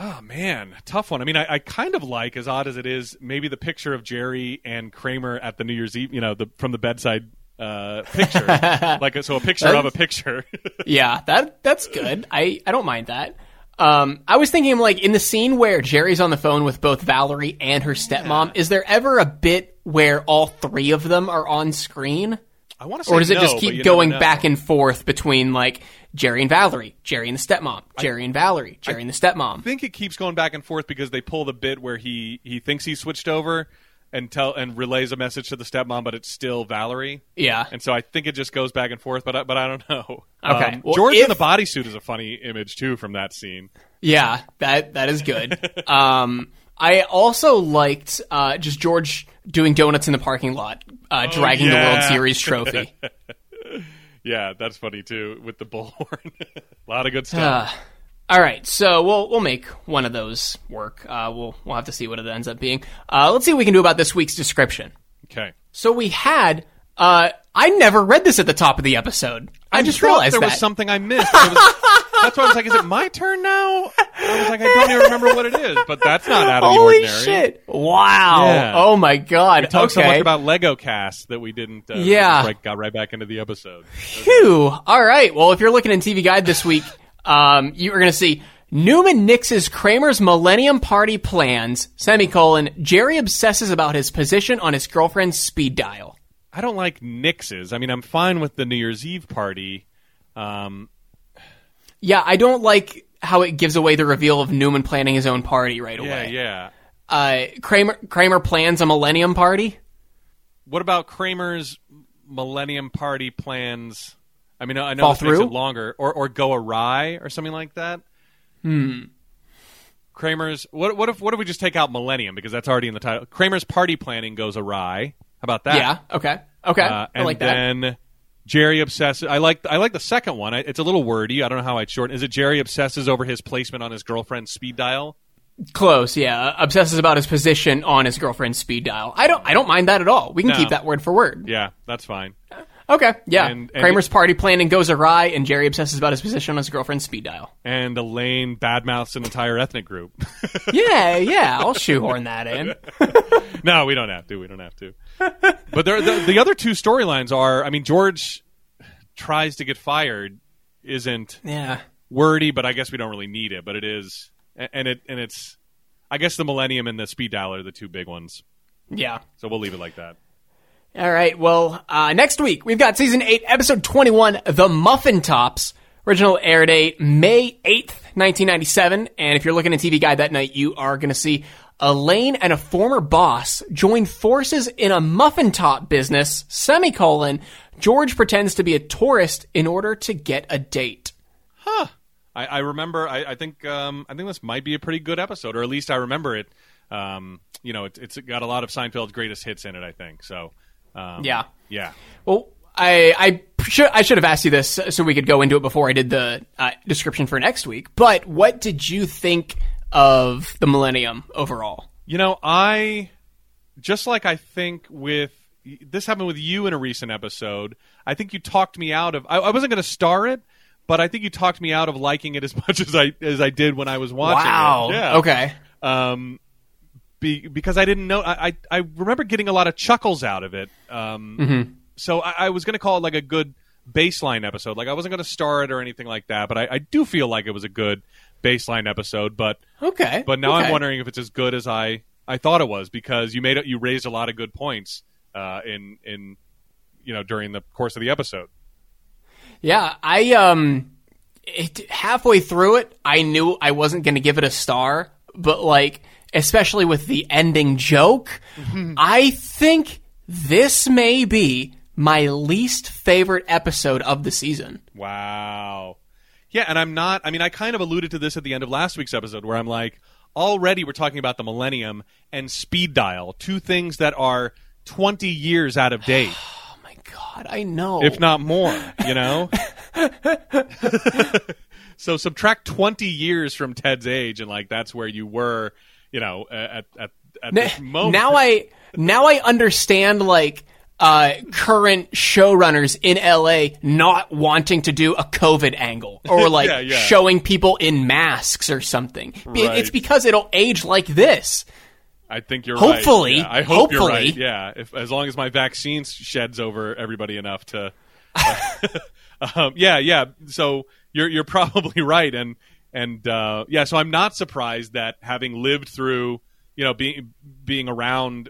Oh man, tough one. I mean, I, I, kind of like, as odd as it is, maybe the picture of Jerry and Kramer at the New Year's Eve. You know, the from the bedside uh, picture, like a, so a picture of a picture. yeah, that that's good. I I don't mind that. Um, I was thinking like in the scene where Jerry's on the phone with both Valerie and her stepmom. Yeah. Is there ever a bit where all three of them are on screen? I want to or does it no, just keep going back and forth between like Jerry and Valerie, Jerry and the stepmom, Jerry I, and Valerie, Jerry I and the stepmom? I think it keeps going back and forth because they pull the bit where he he thinks he switched over and tell and relays a message to the stepmom, but it's still Valerie. Yeah, and so I think it just goes back and forth, but I, but I don't know. Okay, um, well, George if, in the bodysuit is a funny image too from that scene. Yeah, that that is good. um, I also liked uh, just George doing donuts in the parking lot, uh, oh, dragging yeah. the World Series trophy. Yeah, that's funny too with the bullhorn. a lot of good stuff. Uh, all right, so we'll we'll make one of those work. Uh, we'll we'll have to see what it ends up being. Uh, let's see what we can do about this week's description. Okay. So we had. Uh, I never read this at the top of the episode. I, I just realized there that. was something I missed. That's why I was like, is it my turn now? I was like, I don't even remember what it is, but that's not out of Holy the ordinary. shit! Wow! Yeah. Oh my god! We talked okay. so much about Lego Cast that we didn't. Uh, yeah, right, got right back into the episode. Phew! All right. Well, if you're looking in TV Guide this week, um, you are going to see Newman nixes Kramer's Millennium Party plans. Semicolon. Jerry obsesses about his position on his girlfriend's speed dial. I don't like nixes. I mean, I'm fine with the New Year's Eve party. Um, yeah, I don't like how it gives away the reveal of Newman planning his own party right away. Yeah, yeah. Uh, Kramer Kramer plans a Millennium Party. What about Kramer's Millennium Party plans? I mean, I know Fall this through? makes it longer, or or go awry, or something like that. Hmm. Kramer's. What what if what if we just take out Millennium because that's already in the title? Kramer's party planning goes awry. How about that? Yeah. Okay. Okay. Uh, I like that. then Jerry obsesses. I like I like the second one. it's a little wordy. I don't know how I'd shorten. Is it Jerry obsesses over his placement on his girlfriend's speed dial? Close, yeah. Uh, obsesses about his position on his girlfriend's speed dial. I don't I don't mind that at all. We can no. keep that word for word. Yeah, that's fine. Okay, yeah. And, and Kramer's party planning goes awry, and Jerry obsesses about his position on his girlfriend's speed dial. And Elaine badmouths an entire ethnic group. yeah, yeah. I'll shoehorn that in. no, we don't have to. We don't have to. But there, the, the other two storylines are. I mean, George tries to get fired isn't yeah wordy, but I guess we don't really need it. But it is, and it and it's. I guess the Millennium and the Speed Dial are the two big ones. Yeah. So we'll leave it like that. All right. Well, uh, next week we've got season eight, episode twenty-one, "The Muffin Tops." Original air date May eighth, nineteen ninety-seven. And if you're looking at TV Guide that night, you are going to see Elaine and a former boss join forces in a muffin top business. Semicolon. George pretends to be a tourist in order to get a date. Huh. I, I remember. I, I think. Um, I think this might be a pretty good episode, or at least I remember it. Um, you know, it, it's got a lot of Seinfeld's greatest hits in it. I think so. Um, yeah. Yeah. Well, I I should I should have asked you this so we could go into it before I did the uh, description for next week. But what did you think of the Millennium overall? You know, I just like I think with this happened with you in a recent episode. I think you talked me out of. I, I wasn't going to star it, but I think you talked me out of liking it as much as I as I did when I was watching. Wow. It. Yeah. Okay. Um, be, because I didn't know. I, I, I remember getting a lot of chuckles out of it. Um, mm-hmm. so I, I was going to call it like a good baseline episode. Like I wasn't going to star it or anything like that, but I, I do feel like it was a good baseline episode. But okay. But now okay. I'm wondering if it's as good as I I thought it was because you made it. You raised a lot of good points uh, in in you know during the course of the episode. Yeah, I um, it, halfway through it, I knew I wasn't going to give it a star, but like especially with the ending joke, mm-hmm. I think this may be my least favorite episode of the season. Wow. Yeah, and I'm not. I mean, I kind of alluded to this at the end of last week's episode, where I'm like, already we're talking about the Millennium and Speed Dial, two things that are 20 years out of date. Oh my God, I know. if not more, you know? so subtract 20 years from Ted's age, and like that's where you were, you know, at, at, at this moment. now I now I understand like uh, current showrunners in LA not wanting to do a COVID angle or like Yeah, yeah. showing people in masks or something. Right. It's because it'll age like this. I think you're Hopefully. right. Yeah, I hope you're right. Yeah, if, as long as my vaccine sheds over everybody enough to. um, yeah, yeah. So you're you're probably right, and and uh, yeah. So I'm not surprised that having lived through, you know, being being around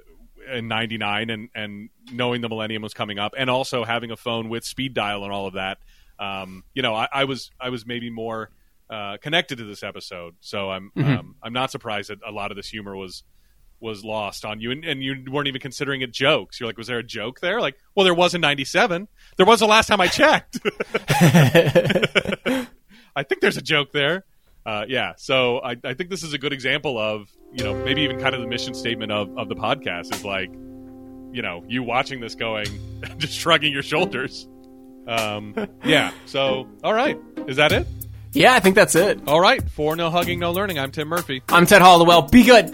in '99 and and knowing the millennium was coming up, and also having a phone with speed dial and all of that. Um, you know, I, I was I was maybe more uh, connected to this episode, so I'm um, I'm not surprised that a lot of this humor was was lost on you, and, and you weren't even considering it jokes. You're like, was there a joke there? Like, well, there was in '97. There was the last time I checked. I think there's a joke there. Uh, yeah, so I, I think this is a good example of you know maybe even kind of the mission statement of, of the podcast is like you know you watching this going just shrugging your shoulders. Um, yeah. So all right, is that it? Yeah, I think that's it. All right. For no hugging, no learning. I'm Tim Murphy. I'm Ted Hollowell. Be good.